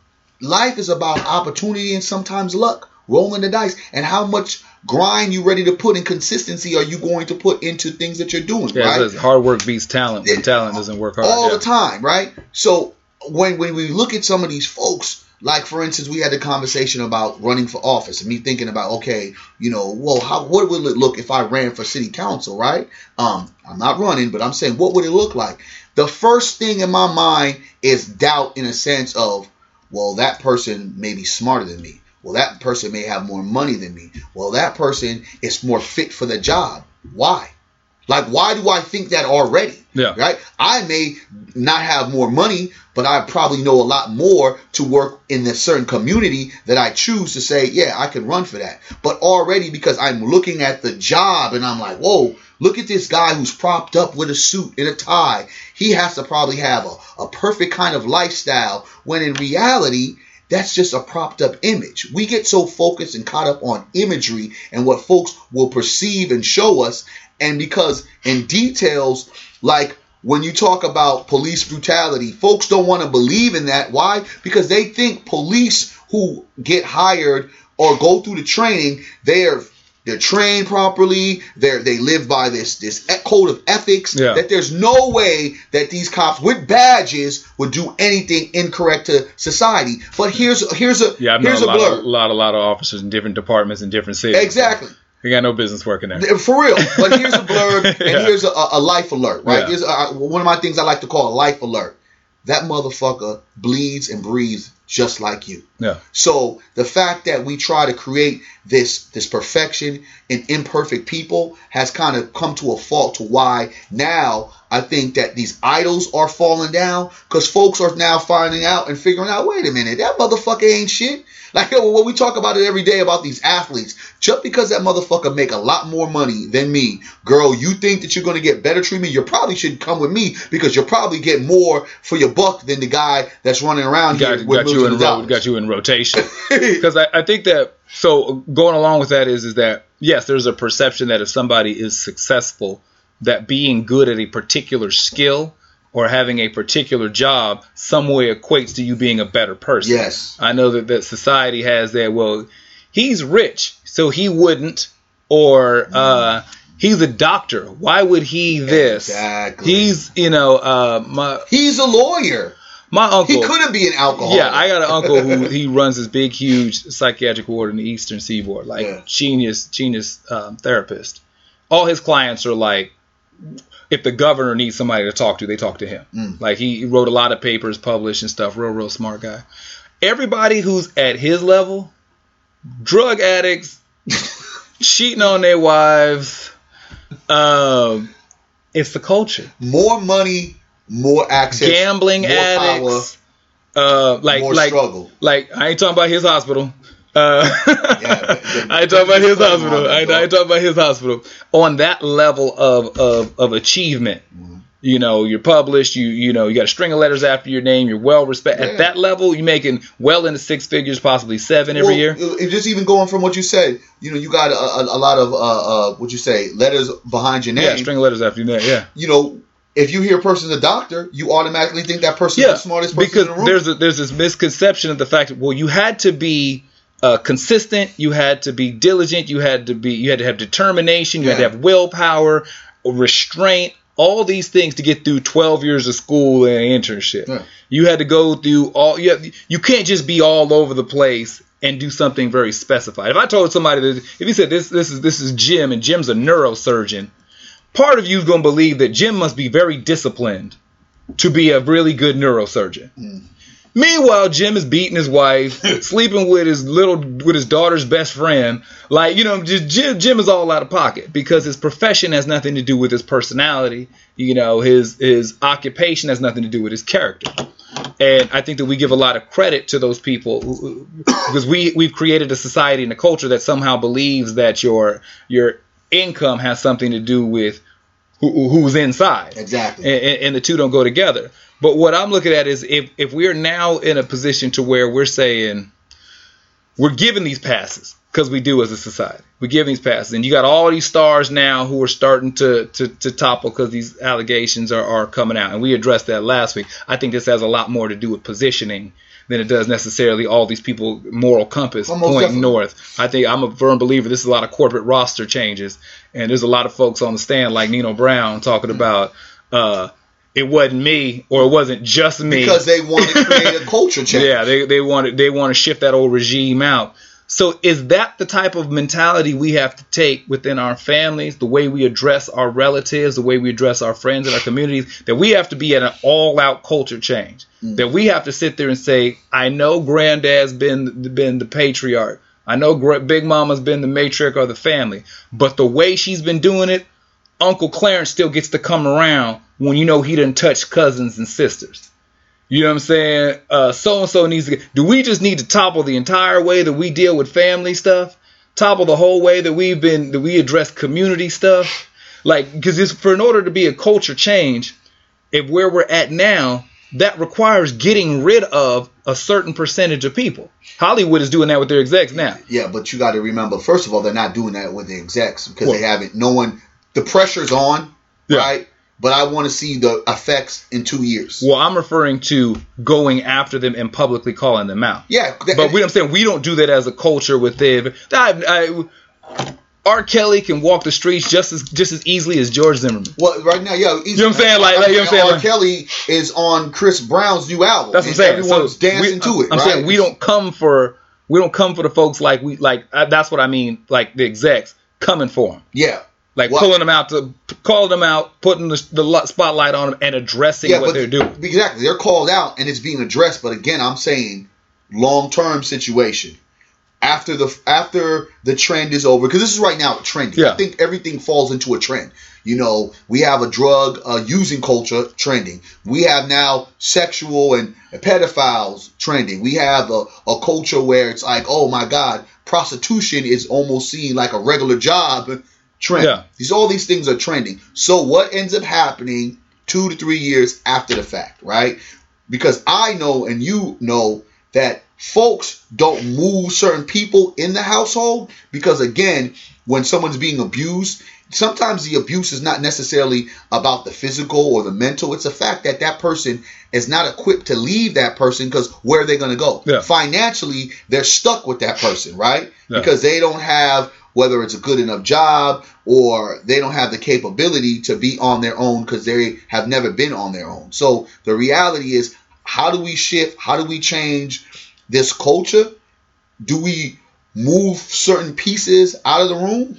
Life is about opportunity and sometimes luck. Rolling the dice and how much grind you ready to put and consistency are you going to put into things that you're doing, yeah, right? hard work beats talent, but talent doesn't work hard. all yeah. the time, right? So when when we look at some of these folks, like for instance, we had a conversation about running for office, and me thinking about, okay, you know, well, how what would it look if I ran for city council, right? Um, I'm not running, but I'm saying, what would it look like? The first thing in my mind is doubt, in a sense of, well, that person may be smarter than me. Well, that person may have more money than me. Well, that person is more fit for the job. Why? Like, why do I think that already? Yeah. Right? I may not have more money, but I probably know a lot more to work in a certain community that I choose to say, yeah, I can run for that. But already because I'm looking at the job and I'm like, whoa, look at this guy who's propped up with a suit and a tie. He has to probably have a, a perfect kind of lifestyle when in reality, that's just a propped up image. We get so focused and caught up on imagery and what folks will perceive and show us. And because in details, like when you talk about police brutality, folks don't want to believe in that. Why? Because they think police who get hired or go through the training, they're they're trained properly. They they live by this this code of ethics. Yeah. That there's no way that these cops with badges would do anything incorrect to society. But here's here's a Yeah, here's a a lot, blur. of, lot, a lot of officers in different departments in different cities. Exactly. They got no business working there. For real. But here's a blurb [LAUGHS] and Yeah. here's a, a life alert, right? Yeah. Here's a, one of my things I like to call a life alert. That motherfucker bleeds and breathes just like you. Yeah. So the fact that we try to create this this perfection in imperfect people has kind of come to a fault to why now I think that these idols are falling down because folks are now finding out and figuring out, wait a minute, that motherfucker ain't shit. Like when we talk about it every day about these athletes, just because that motherfucker make a lot more money than me, girl, you think that you're gonna get better treatment? You probably shouldn't come with me because you'll probably get more for your buck than the guy that's running around Got, here with got you in ro- got you in rotation. [LAUGHS] because I, I think that so going along with that is is that yes there's a perception that if somebody is successful that being good at a particular skill or having a particular job some way equates to you being a better person Yes. i know that, that society has that well he's rich so he wouldn't or uh he's a doctor why would he this Exactly. he's you know uh my He's a lawyer. my uncle He couldn't be an alcoholic. yeah, I got an uncle who he runs this big, huge psychiatric ward in the Eastern Seaboard, like Yeah. genius, genius um, therapist. All his clients are like, if the governor needs somebody to talk to, they talk to him. Mm. Like he wrote a lot of papers, published and stuff. Real, real smart guy. Everybody who's at his level, drug addicts, [LAUGHS] cheating on their wives. Um, it's the culture. More money more access, gambling more addicts. Uh, like more like struggle. like I ain't talking about his hospital. Uh, Yeah, but- but- I talk about his hospital. I, I talking about his hospital. On that level of of, of achievement, Mm-hmm. you know, you're published. You you know, you got a string of letters after your name. You're well respected. Yeah. At that level, you're making well into six figures, possibly seven every Well, year. it- Just even going from what you said, you know, you got a, a, a lot of uh, uh, what you say letters behind your name. Yeah, string of letters after your name. Yeah. you know, if you hear a person's a doctor, you automatically think that person's Yeah, the smartest person because in the room. there's a, there's this misconception of the fact that well, you had to be uh, consistent, you had to be diligent, you had to be you had to have determination, you had to have willpower, restraint, all these things to get through 12 years of school and internship. Yeah. You had to go through all you have, you can't just be all over the place and do something very specified. If I told somebody that if you said this this is this is Jim and Jim's a neurosurgeon, part of you's going to believe that Jim must be very disciplined to be a really good neurosurgeon. Meanwhile, Jim is beating his wife, [LAUGHS] sleeping with his little with his daughter's best friend. Like you know, just Jim, Jim is all out of pocket because his profession has nothing to do with his personality. You know, his his occupation has nothing to do with his character. And I think that we give a lot of credit to those people who- because we we've created a society and a culture that somehow believes that your your income has something to do with who, who's inside exactly. and- and the two don't go together. But what I'm looking at is if if we're now in a position to where we're saying we're giving these passes because we do as a society, we give these passes, and you got all these stars now who are starting to to, to topple because these allegations are, are coming out, and we addressed that last week. I think this has a lot more to do with positioning than it does necessarily all these people moral compass Well, most pointing definitely. north. I think I'm a firm believer this is a lot of corporate roster changes, and there's a lot of folks on the stand like Nino Brown talking about uh, it wasn't me or it wasn't just me because they want to create a [LAUGHS] culture change. yeah, they they want they want to shift that old regime out. So is that the type of mentality we have to take within our families, the way we address our relatives, the way we address our friends in our communities, that we have to be at an all-out culture change. Mm. That we have to sit there and say, I know granddad's been been the patriarch. I know Big Mama's been the matriarch of the family, but the way she's been doing it, Uncle Clarence still gets to come around when you know he didn't touch cousins and sisters. You know what I'm saying? Uh, so and so needs to. Get, do we just need to topple the entire way that we deal with family stuff? Topple the whole way that we've been that we address community stuff? Like, because for in order to be a culture change, if where we're at now, that requires getting rid of a certain percentage of people. Hollywood is doing that with their execs now. Yeah, but you got to remember, first of all, they're not doing that with the execs because Well- they haven't. No one. The pressure's on, Yeah. right? But I want to see the effects in two years. Well, I'm referring to going after them and publicly calling them out. yeah, that- But we, I'm saying we don't do that as a culture With within. I, I, R. Kelly can walk the streets just as just as easily as George Zimmerman. Well, right now, yeah, You know what I'm saying? Like- like, you know what I'm saying? R. Kelly is on Chris Brown's new album. That's what I'm saying. Everyone's So dancing we, to it. I'm right? saying we don't come for we don't come for the folks like we like. Uh, that's what I mean. Like the execs coming for them, Yeah, like Well- pulling them out to calling them out, putting the, the spotlight on them, and addressing yeah, what they're doing. exactly. They're called out and it's being addressed. But again, I'm saying long term situation. After the after the trend is over, because this is right now trending. Yeah. I think everything falls into a trend. You know, we have a drug uh, using culture trending. We have now sexual and pedophiles trending. We have a, a culture where it's like, oh my God, prostitution is almost seen like a regular job trend. Yeah. These all these things are trending. So what ends up happening two to three years after the fact, right? Because I know and you know that folks don't move certain people in the household because again, when someone's being abused, sometimes the abuse is not necessarily about the physical or the mental. It's a fact that that person is not equipped to leave that person because where are they going to go? Yeah. Financially, they're stuck with that person, right? Yeah. Because they don't have whether it's a good enough job or they don't have the capability to be on their own because they have never been on their own. So the reality is, how do we shift? How do we change this culture? Do we move certain pieces out of the room?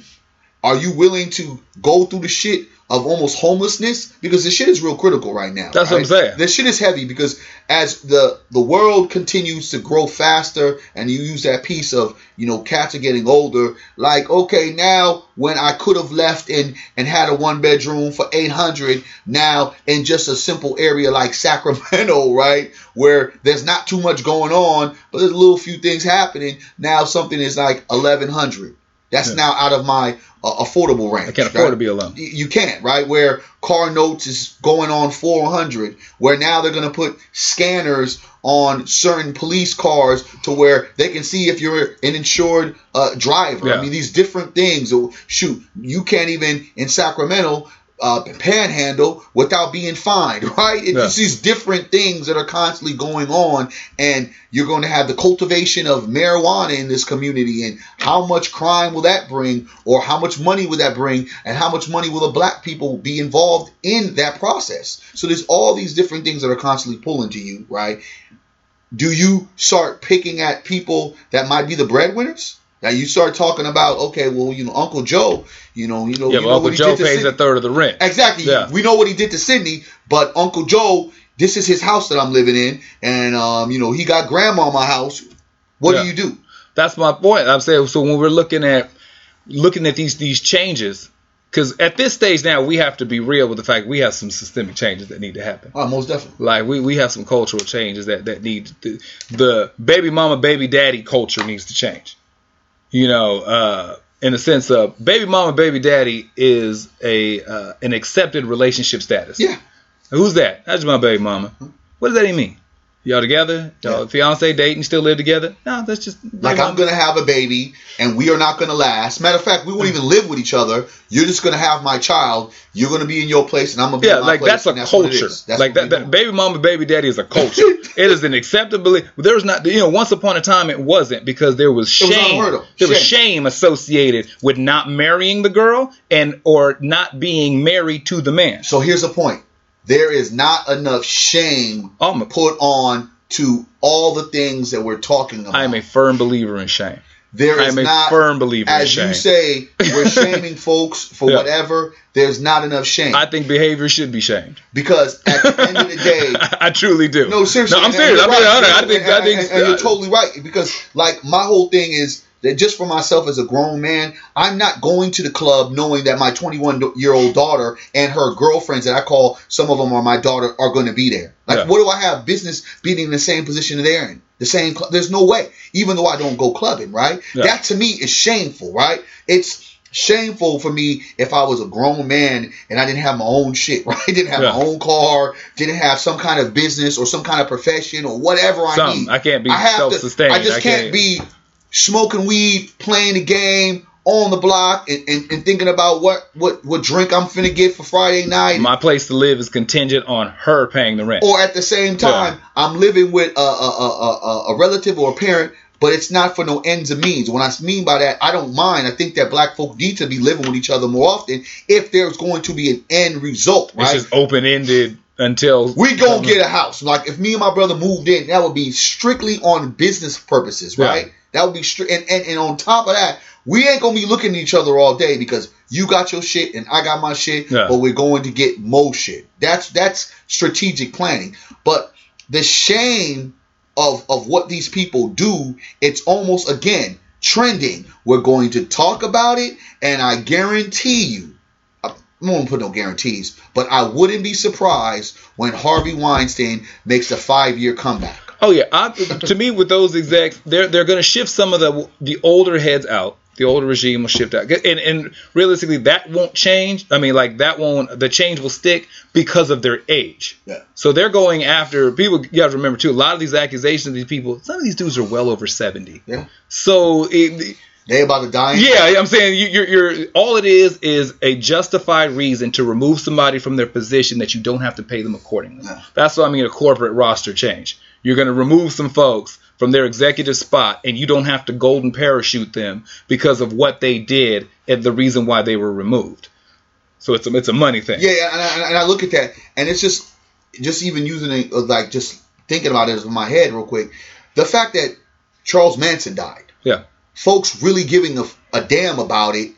Are you willing to go through the shit of almost homelessness because this shit is real critical right now. That's what I'm saying. This shit is heavy because as the the world continues to grow faster, and you use that piece of you know cats are getting older. Like okay, now when I could have left and and had a one bedroom for eight hundred, now in just a simple area like [LAUGHS] Sacramento, right, where there's not too much going on, but there's a little few things happening. Now something is like eleven hundred. That's Yeah. now out of my uh, affordable range. I can't afford right? to be alone. You can't, right? Where car notes is going on 400, where now they're going to put scanners on certain police cars to where they can see if you're an insured uh, driver. Yeah. I mean, these different things. Shoot, you can't even in Sacramento. Uh, panhandle without being fined, [LAUGHS] right? It's Yeah. these different things that are constantly going on, and you're going to have the cultivation of marijuana in this community, and how much crime will that bring, or how much money will that bring, and how much money will the black people be involved in that process? So there's all these different things that are constantly pulling to you, right? Do you start picking at people that might be the breadwinners? Now you start talking about, okay, well, you know, Uncle Joe, you know, you know, Yeah, you know Uncle what he Joe did to pays Sid- a third of the rent. Exactly. Yeah. We know what he did to Sydney, but Uncle Joe, this is his house that I'm living in, and um, you know, he got grandma in my house. What Yeah. do you do? That's my point. I'm saying so when we're looking at looking at these these changes, because at this stage now we have to be real with the fact we have some systemic changes that need to happen. Oh, most definitely. Like we, we have some cultural changes that that need to, the baby mama baby daddy culture needs to change. You know, uh, in the sense of baby mama baby daddy is a uh, an accepted relationship status. Yeah. Who's that? That's my baby mama. What does that even mean? Y'all together? Y'all Yeah. fiance dating? Still live together? No, that's just Like I'm gonna have a baby, and we are not gonna last. Matter of fact, we won't even live with each other. You're just gonna have my child. You're gonna be in your place, and I'm gonna be Yeah, in my like place. that's a that's culture. That's like that, that baby mama, baby daddy is a culture. [LAUGHS] it is an acceptable. There's not, you know, once upon a time it wasn't because there was It was shame. there was Shame. shame associated with not marrying the girl and or not being married to the man. So here's the point: there is not enough shame Oh my- put on to all the things that we're talking about. I am a firm believer in shame. There I is am a not, firm believer in as you say, we're [LAUGHS] shaming folks for Yeah. whatever. There's not enough shame I think behavior should be shamed. because at the end of the [LAUGHS] day, I truly do. no, seriously, No, I'm serious. I'm right. honest. I And- think. and, I think. and- and you're totally right because, like, my whole thing is that just for myself as a grown man, I'm not going to the club knowing that my 21 year old daughter and her girlfriends that I call some of them are my daughter are going to be there. Like, Yeah. what do I have business being in the same position that they're in? The same. Cl- There's no way. Even though I don't go clubbing, right? Yeah. That to me is shameful, right? It's shameful for me if I was a grown man and I didn't have my own shit, [LAUGHS] right? I Didn't have Yeah. my own car, didn't have some kind of business or some kind of profession or whatever I need. I can't be I have self-sustained. I just I can't, can't- be smoking weed, playing the game on the block, and, and, and thinking about what, what, what drink I'm finna get for Friday night. My place to live is contingent on her paying the rent. or at the same time, I'm living with a, a, a, a, a relative or a parent, but it's not for no ends of means. When I mean by that, I don't mind. I think that black folk need to be living with each other more often if there's going to be an end result, It's right? just open ended until We gonna get a house. Like if me and my brother moved in, that would be strictly on business purposes, Yeah. That would be strict. And, and and on top of that, we ain't gonna be looking at each other all day because you got your shit and I got my shit, Yeah. but we're going to get more shit. That's that's strategic planning. But the shame of of what these people do, it's almost again trending. We're going to talk about it, and I guarantee you, I won't put no guarantees, but I wouldn't be surprised when Harvey Weinstein makes a five year comeback. Oh yeah, I, to me with those execs, they're they're going to shift some of the the older heads out. The older regime will shift out, and and realistically, that won't change. I mean, like that won't. The change will stick because of their age. Yeah. So they're going after people. You have to remember too. A lot of these accusations, these people, some of these dudes are well over seventy. Yeah. So it, They about to die. yeah, I'm saying you, you're, you're all it is is a justified reason to remove somebody from their position that you don't have to pay them accordingly. Yeah. That's what I mean a corporate roster change. You're going to remove some folks from their executive spot, and you don't have to golden parachute them because of what they did and the reason why they were removed. So it's a, it's a money thing. Yeah, yeah, and I, and I look at that, and it's just, just even using it, uh, like just thinking about it in my head real quick, the fact that Charles Manson died, Yeah. folks really giving a, a damn about it.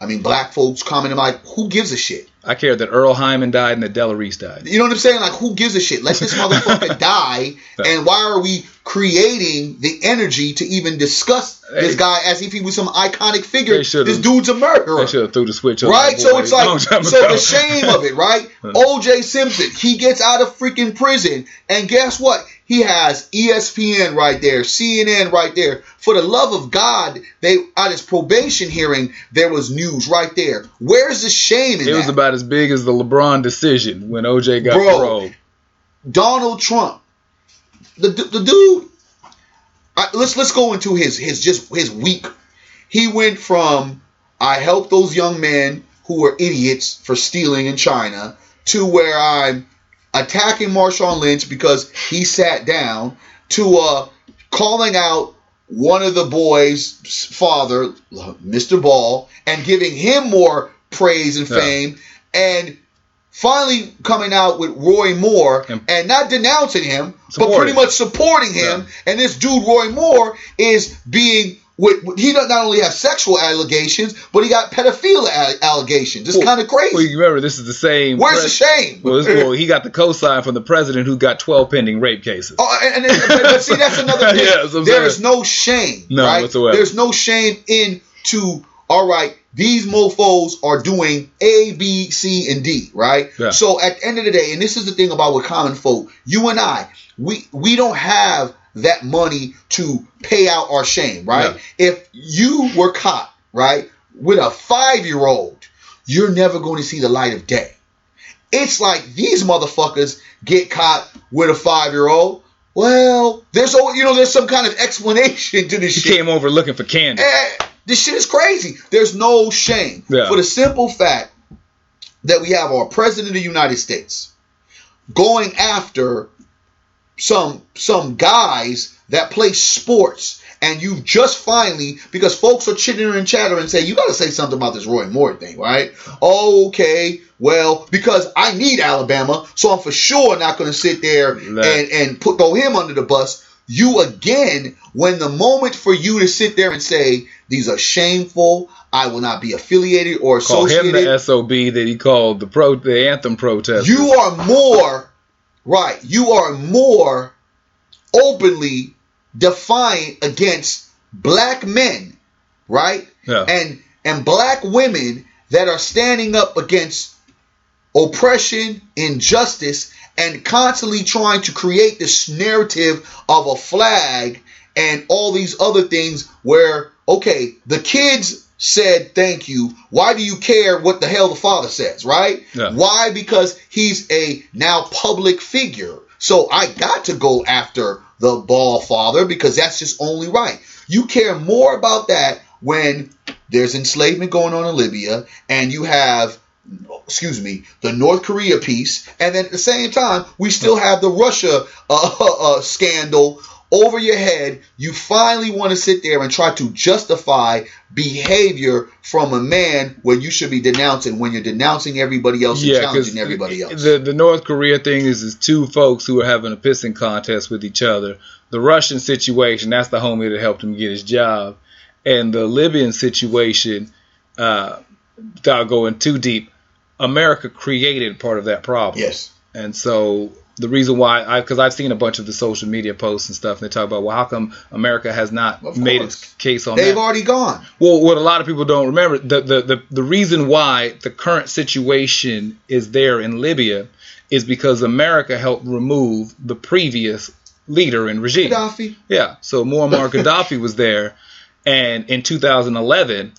I mean, black folks commenting like, who gives a shit? I care that Earle Hyman died and that Della Reese died. You know what I'm saying? Like, who gives a shit? Let this [LAUGHS] motherfucker die. And why are we creating the energy to even discuss this Hey. guy as if he was some iconic figure? This dude's a murderer. They should have threw the switch on Right, so it's like, [LAUGHS] so the shame of it, right? [LAUGHS] O.J. Simpson, he gets out of freaking prison, and guess what? He has ESPN right there, CNN right there. For the love of God, they at his probation hearing, there was news right there. Where's the shame in It that? was about as big as the LeBron decision when OJ got Bro. paroled. Donald Trump, the the, the dude. I, let's let's go into his his just his week. He went from I helped those young men who were idiots for stealing in China to where I'm attacking Marshawn Lynch because he sat down to uh calling out one of the boys' father, Mr. Ball, and giving him more praise and Yeah. fame, and finally coming out with Roy Moore And- and not denouncing him, but pretty much supporting him. And this dude Roy Moore is being with he not only have sexual allegations, but he got pedophilia allegations. It's Well- kind of crazy. Well, you remember this is the same. Where's the shame? Well, well, he got the cosign from the president who got 12 pending rape cases. Oh, and, and but, but see, that's another [LAUGHS] thing. Yeah, that's there saying. is no shame, No, right? whatsoever. There's no shame into all right. These mofo's are doing A, B, C, and D, right? Yeah. So at the end of the day, and this is the thing about with common folk, you and I, we we don't have that money to pay out our shame, right? If you were caught, right, with a five year old, you're never going to see the light of day. It's like these motherfuckers get caught with a five year old. Well, there's you know there's some kind of explanation to this He shit. came over looking for candy. Eh, this shit is crazy. There's no shame Yeah. for the simple fact that we have our president of the United States going after some some guys that play sports and you've just finally because folks are chittering and chattering and say you got to say something about this Roy Moore thing, right? Okay, well because I need Alabama, so I'm for sure not going to sit there and and put throw him under the bus. You again, when the moment for you to sit there and say these are shameful, I will not be affiliated or Call him associated. the SOB that he called the pro the anthem protest. You are more right. You are more openly defiant against black men, right? Yeah. And and black women that are standing up against oppression, injustice, and constantly trying to create this narrative of a flag and all these other things where okay, the kids said thank you. Why do you care what the hell the father says, right? Yeah. Why? Because he's a now public figure. So I got to go after the ball father because that's just only right. You care more about that when there's enslavement going on in Libya and you have excuse me, the North Korea piece, and then at the same time, we still have the Russia uh, [LAUGHS] uh, scandal over your head. You finally want to sit there and try to justify behavior from a man where you should be denouncing when you're denouncing everybody else and yeah, because challenging everybody else. the the North Korea thing is is two folks who are having a pissing contest with each other. The Russian situation, that's the homie that helped him get his job, and the Libyan situation, uh, without going too deep, America created part of that problem. yes. And so the reason why I because I've seen a bunch of the social media posts and stuff, and they talk about well, how come America has not made its case on that? They've that? already gone. Well, what a lot of people don't remember, the, the, the, the reason why the current situation is there in Libya is because America helped remove the previous leader and regime. Gaddafi. Yeah, so Muammar Gaddafi was there, and in 2011,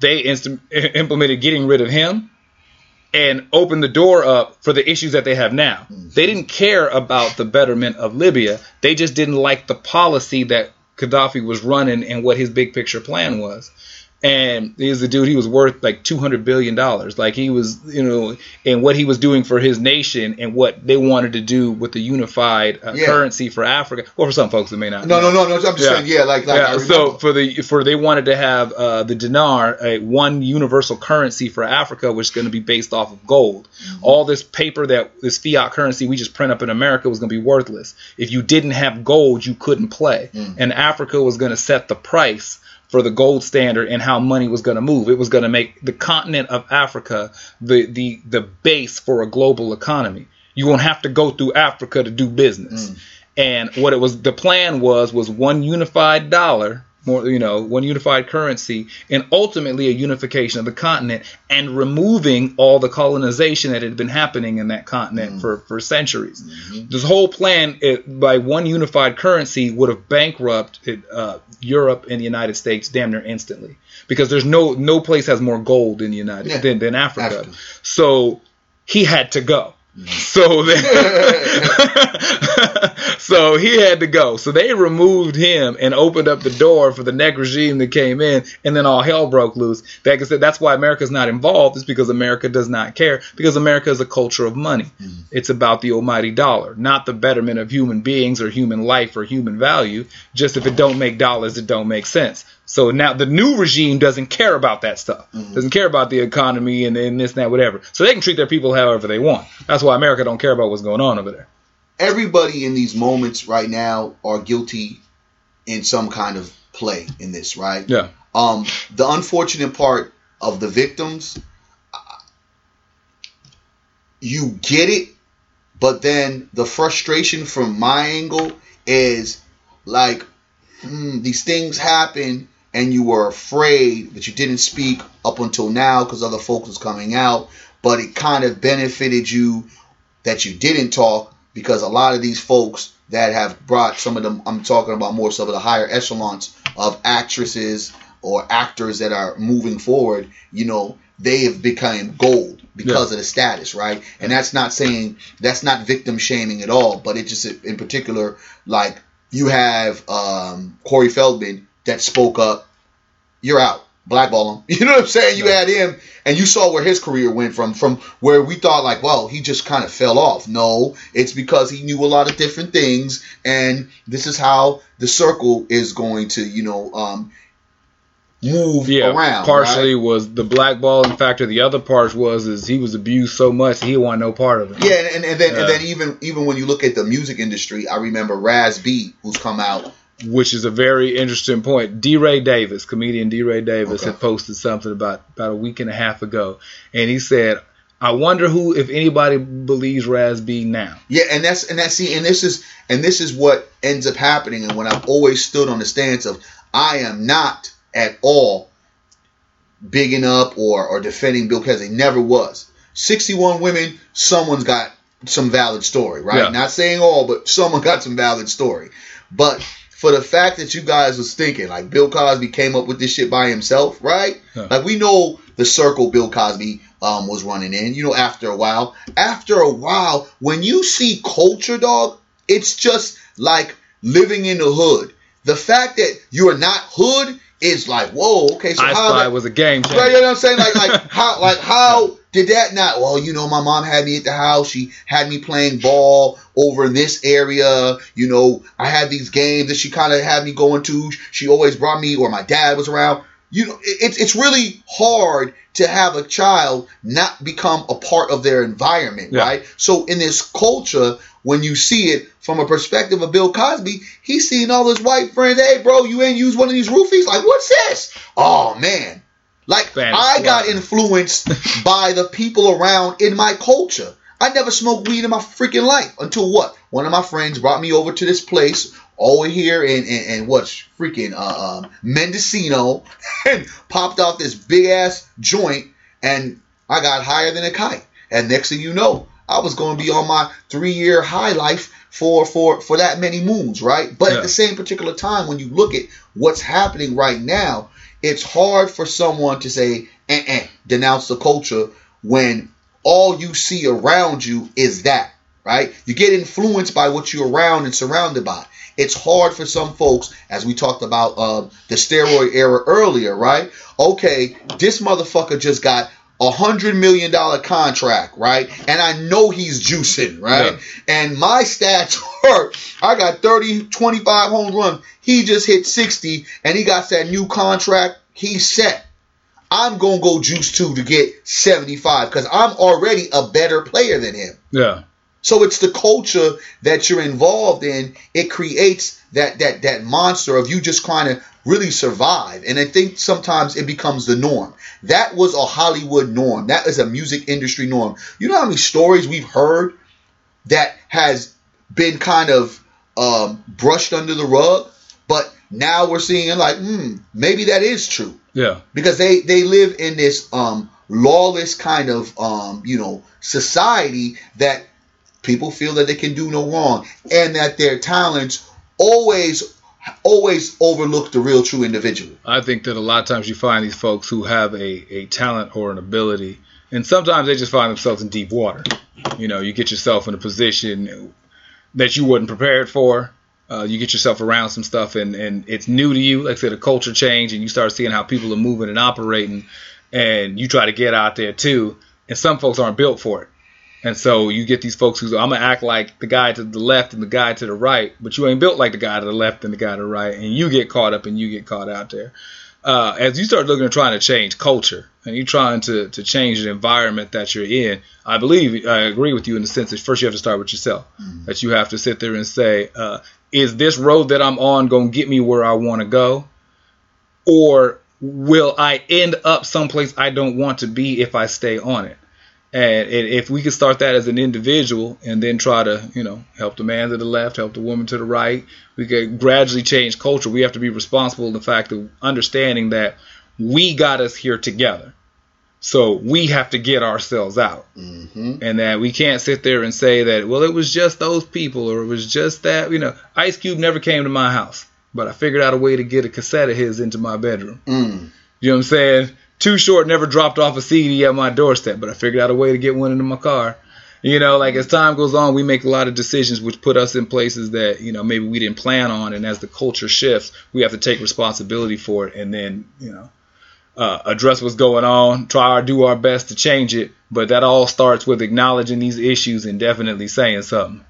they inst- implemented getting rid of him and opened the door up for the issues that they have now. They didn't care about the betterment of Libya. They just didn't like the policy that Gaddafi was running and what his big picture plan was. And he's the dude. He was worth like two hundred billion dollars. Like he was, you know, and what he was doing for his nation and what they wanted to do with the unified uh, Yeah. currency for Africa. Or for some folks that may not. No, know. no, no, no. I'm just Yeah. saying, yeah, like, like Yeah, so for the for they wanted to have uh, the dinar a one universal currency for Africa, which is going to be based off of gold. Mm-hmm. All this paper that this fiat currency we just print up in America was going to be worthless. If you didn't have gold, you couldn't play, Mm. and Africa was going to set the price for the gold standard and how money was going to move. It was going to make the continent of Africa the the the base for a global economy. You won't have to go through Africa to do business. Mm. And what it was the plan was was one unified dollar more you know one unified currency and ultimately a unification of the continent and removing all the colonization that had been happening in that continent Mm. for for centuries Mm-hmm. this whole plan it, by one unified currency would have bankrupted uh, Europe and the United States damn near instantly because there's no no place has more gold in the United Yeah. than, than Africa Africa. so he had to go. [LAUGHS] so then, [LAUGHS] so he had to go. So they removed him and opened up the door for the next regime that came in, and then all hell broke loose. Like I said, that's why America's not involved. Is because America does not care. Because America is a culture of money. Mm-hmm. It's about the almighty dollar, not the betterment of human beings or human life or human value. Just if it don't make dollars, it don't make sense. So now the new regime doesn't care about that stuff. Doesn't care about the economy and, and this and that, whatever. So they can treat their people however they want. That's why America don't care about what's going on over there. Everybody in these moments right now are guilty in some kind of play in this, right? Yeah. Um, the unfortunate part of the victims, you get it, but then the frustration from my angle is like, hmm, these things happen and you were afraid, that you didn't speak up until now because other folks was coming out, but it kind of benefited you that you didn't talk because a lot of these folks that have brought some of them, I'm talking about more some of the higher echelons of actresses or actors that are moving forward, you know, they have become gold because of the status, right? And that's not saying that's not victim shaming at all, but it just in particular, like you have um, Corey Feldman that spoke up, you're out, blackball him. [LAUGHS] You know what I'm saying? You had him, and you saw where his career went from, from where we thought like, well, he just kind of fell off. No, it's because he knew a lot of different things, and this is how the circle is going to, you know, um, move Yeah, around. partially right? was the blackballing factor. The other part was is he was abused so much he wanted no part of it. Yeah, and, and, and then Yeah. and then even even when you look at the music industry, I remember Raz B, who's come out. Which is a very interesting point. D. Ray Davis, comedian D. Ray Davis, Okay. had posted something about about a week and a half ago, and he said, "I wonder who, if anybody, believes Raz B now." Yeah, and that's and that's see, and this is and this is what ends up happening. And when I've always stood on the stance of I am not at all bigging up or or defending Bill Cosby. Never was. Sixty one women, someone's got some valid story, right? Yeah. Not saying all, but someone got some valid story. But for the fact that you guys was thinking like Bill Cosby came up with this shit by himself, right? Yeah. Like we know the circle Bill Cosby um, was running in. You know, after a while, after a while, when you see culture, dog, it's just like living in the hood. The fact that you're not hood is like, whoa, okay, so I how Spy that, was a game changer. Right, you know what I'm saying? Like, like how, like how [LAUGHS] did that not? Well, you know, my mom had me at the house. She had me playing ball over in this area. You know, I had these games that she kind of had me going to. She always brought me, or my dad was around. You know, it, it's it's really hard to have a child not become a part of their environment, Yeah. right? So in this culture, when you see it from a perspective of Bill Cosby, he's seeing all his white friends. Hey, bro, you ain't used one of these roofies? Like, what's this? Oh man, like I got influenced [LAUGHS] by the people around in my culture. I never smoked weed in my freaking life until what? One of my friends brought me over to this place over here in in, in what's freaking uh, um, Mendocino [LAUGHS] and popped off this big ass joint and I got higher than a kite. And next thing you know, I was going to be on my three year high life for for for that many moons, right? But Yeah. at the same particular time, when you look at what's happening right now, it's hard for someone to say, eh, eh, denounce the culture when all you see around you is that, right? You get influenced by what you're around and surrounded by. It's hard for some folks, as we talked about uh, the steroid era earlier, right? Okay, this motherfucker just got a hundred million dollar contract, right? And I know he's juicing, right? Yeah. And my stats [LAUGHS] are I got 30, 25 home runs. He just hit 60 and he got that new contract. He's set. I'm going to go juice two to get 75 because I'm already a better player than him. Yeah. So it's the culture that you're involved in. It creates that that that monster of you just trying to really survive. And I think sometimes it becomes the norm. That was a Hollywood norm. That is a music industry norm. You know how many stories we've heard that has been kind of um, brushed under the rug, but now we're seeing like, hmm, maybe that is true. Yeah. Because they they live in this um, lawless kind of um, you know society that people feel that they can do no wrong and that their talents always always overlook the real true individual. I think that a lot of times you find these folks who have a, a talent or an ability, and sometimes they just find themselves in deep water. You know, you get yourself in a position that you wasn't prepared for. Uh, you get yourself around some stuff and, and it's new to you. Like I said, a culture change, and you start seeing how people are moving and operating, and you try to get out there too. And some folks aren't built for it. And so you get these folks who I'm gonna act like the guy to the left and the guy to the right, but you ain't built like the guy to the left and the guy to the right, and you get caught up and you get caught out there. Uh, as you start looking at trying to change culture and you're trying to, to change the environment that you're in, I believe I agree with you in the sense that first you have to start with yourself. Mm-hmm. That you have to sit there and say, uh, is this road that I'm on going to get me where I want to go? Or will I end up someplace I don't want to be if I stay on it? And if we could start that as an individual and then try to, you know, help the man to the left, help the woman to the right, we could gradually change culture. We have to be responsible in the fact of understanding that we got us here together. So we have to get ourselves out. Mm-hmm. And that we can't sit there and say that, well, it was just those people or it was just that, you know, Ice Cube never came to my house, but I figured out a way to get a cassette of his into my bedroom. Mm. You know what I'm saying? Too Short never dropped off a CD at my doorstep, but I figured out a way to get one into my car. You know, like as time goes on, we make a lot of decisions which put us in places that, you know, maybe we didn't plan on. And as the culture shifts, we have to take responsibility for it and then, you know, uh, address what's going on, try to do our best to change it. But that all starts with acknowledging these issues and definitely saying something.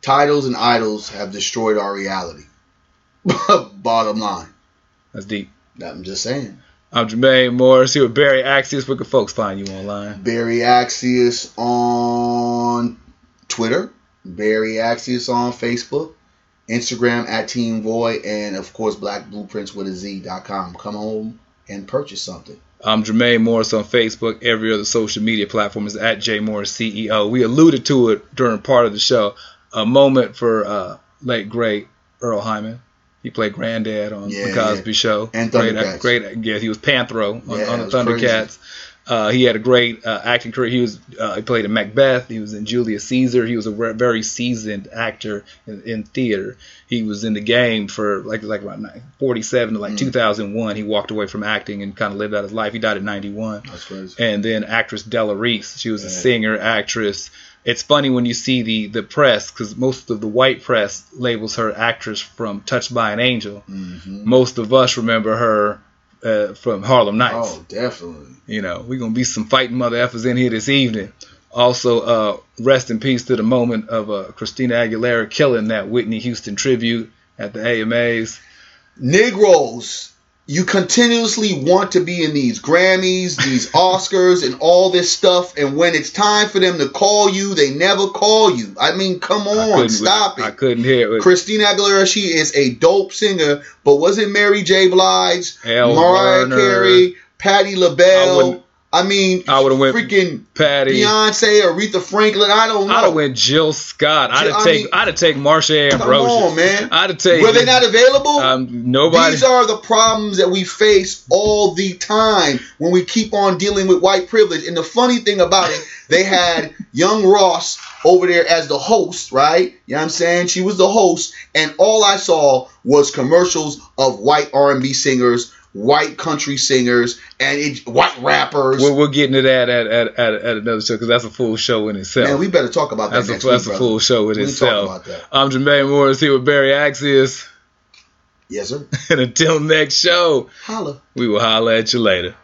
Titles and idols have destroyed our reality. [LAUGHS] Bottom line. That's deep. I'm just saying. I'm Jermaine Morris here with Berry Accius. Where can folks find you online? Berry Accius on Twitter, Berry Accius on Facebook, Instagram at Team Void, and of course Black Blueprints with a Z.com. Come home and purchase something. I'm Jermaine Morris on Facebook. Every other social media platform is at J Morris CEO. We alluded to it during part of the show. A moment for uh, late great Earle Hyman. He played Granddad on yeah, the Cosby yeah. Show. And great, Thundercats. Great, yeah, he was Panthro on, yeah, on the Thundercats. Uh, he had a great uh, acting career. He was uh, he played in Macbeth. He was in Julius Caesar. He was a re- very seasoned actor in, in, theater. He was in the game for like like around 47 to like mm. 2001. He walked away from acting and kind of lived out his life. He died at 91. That's crazy. And then actress Della Reese. She was a singer, actress it's funny when you see the the press because most of the white press labels her actress from Touched by an Angel. Mm-hmm. Most of us remember her uh, from Harlem Nights. Oh, definitely. You know, we're gonna be some fighting mother effers in here this evening. Also, uh, rest in peace to the moment of uh, Christina Aguilera killing that Whitney Houston tribute at the AMAs. Negroes you continuously want to be in these Grammys, these [LAUGHS] Oscars, and all this stuff. And when it's time for them to call you, they never call you. I mean, come on, stop it. I couldn't hear it. Christina Aguilera, she is a dope singer, but wasn't Mary J. Blige, Mariah. Carey, Patti LaBelle? I mean, I would have went freaking Patti, Beyonce, Aretha Franklin. I don't know. I'd have went Jill Scott. I'd have take. I'd have take Marsha Ambrosius. Come on, man. I'd have take. Were they not available? Um, nobody. These are the problems that we face all the time when we keep on dealing with white privilege. And the funny thing about it, they had [LAUGHS] young Ross over there as the host, right? You know what I'm saying? She was the host, and all I saw was commercials of white R&B singers white country singers and it, white rappers. We'll, we'll get into that at, at, at, at another show because that's a full show in itself. Man, we better talk about that. That's, a, that's week, a full show in we itself. I'm Jermaine Morris here with Berry Accius. Yes, sir. [LAUGHS] and until next show, holla. We will holla at you later.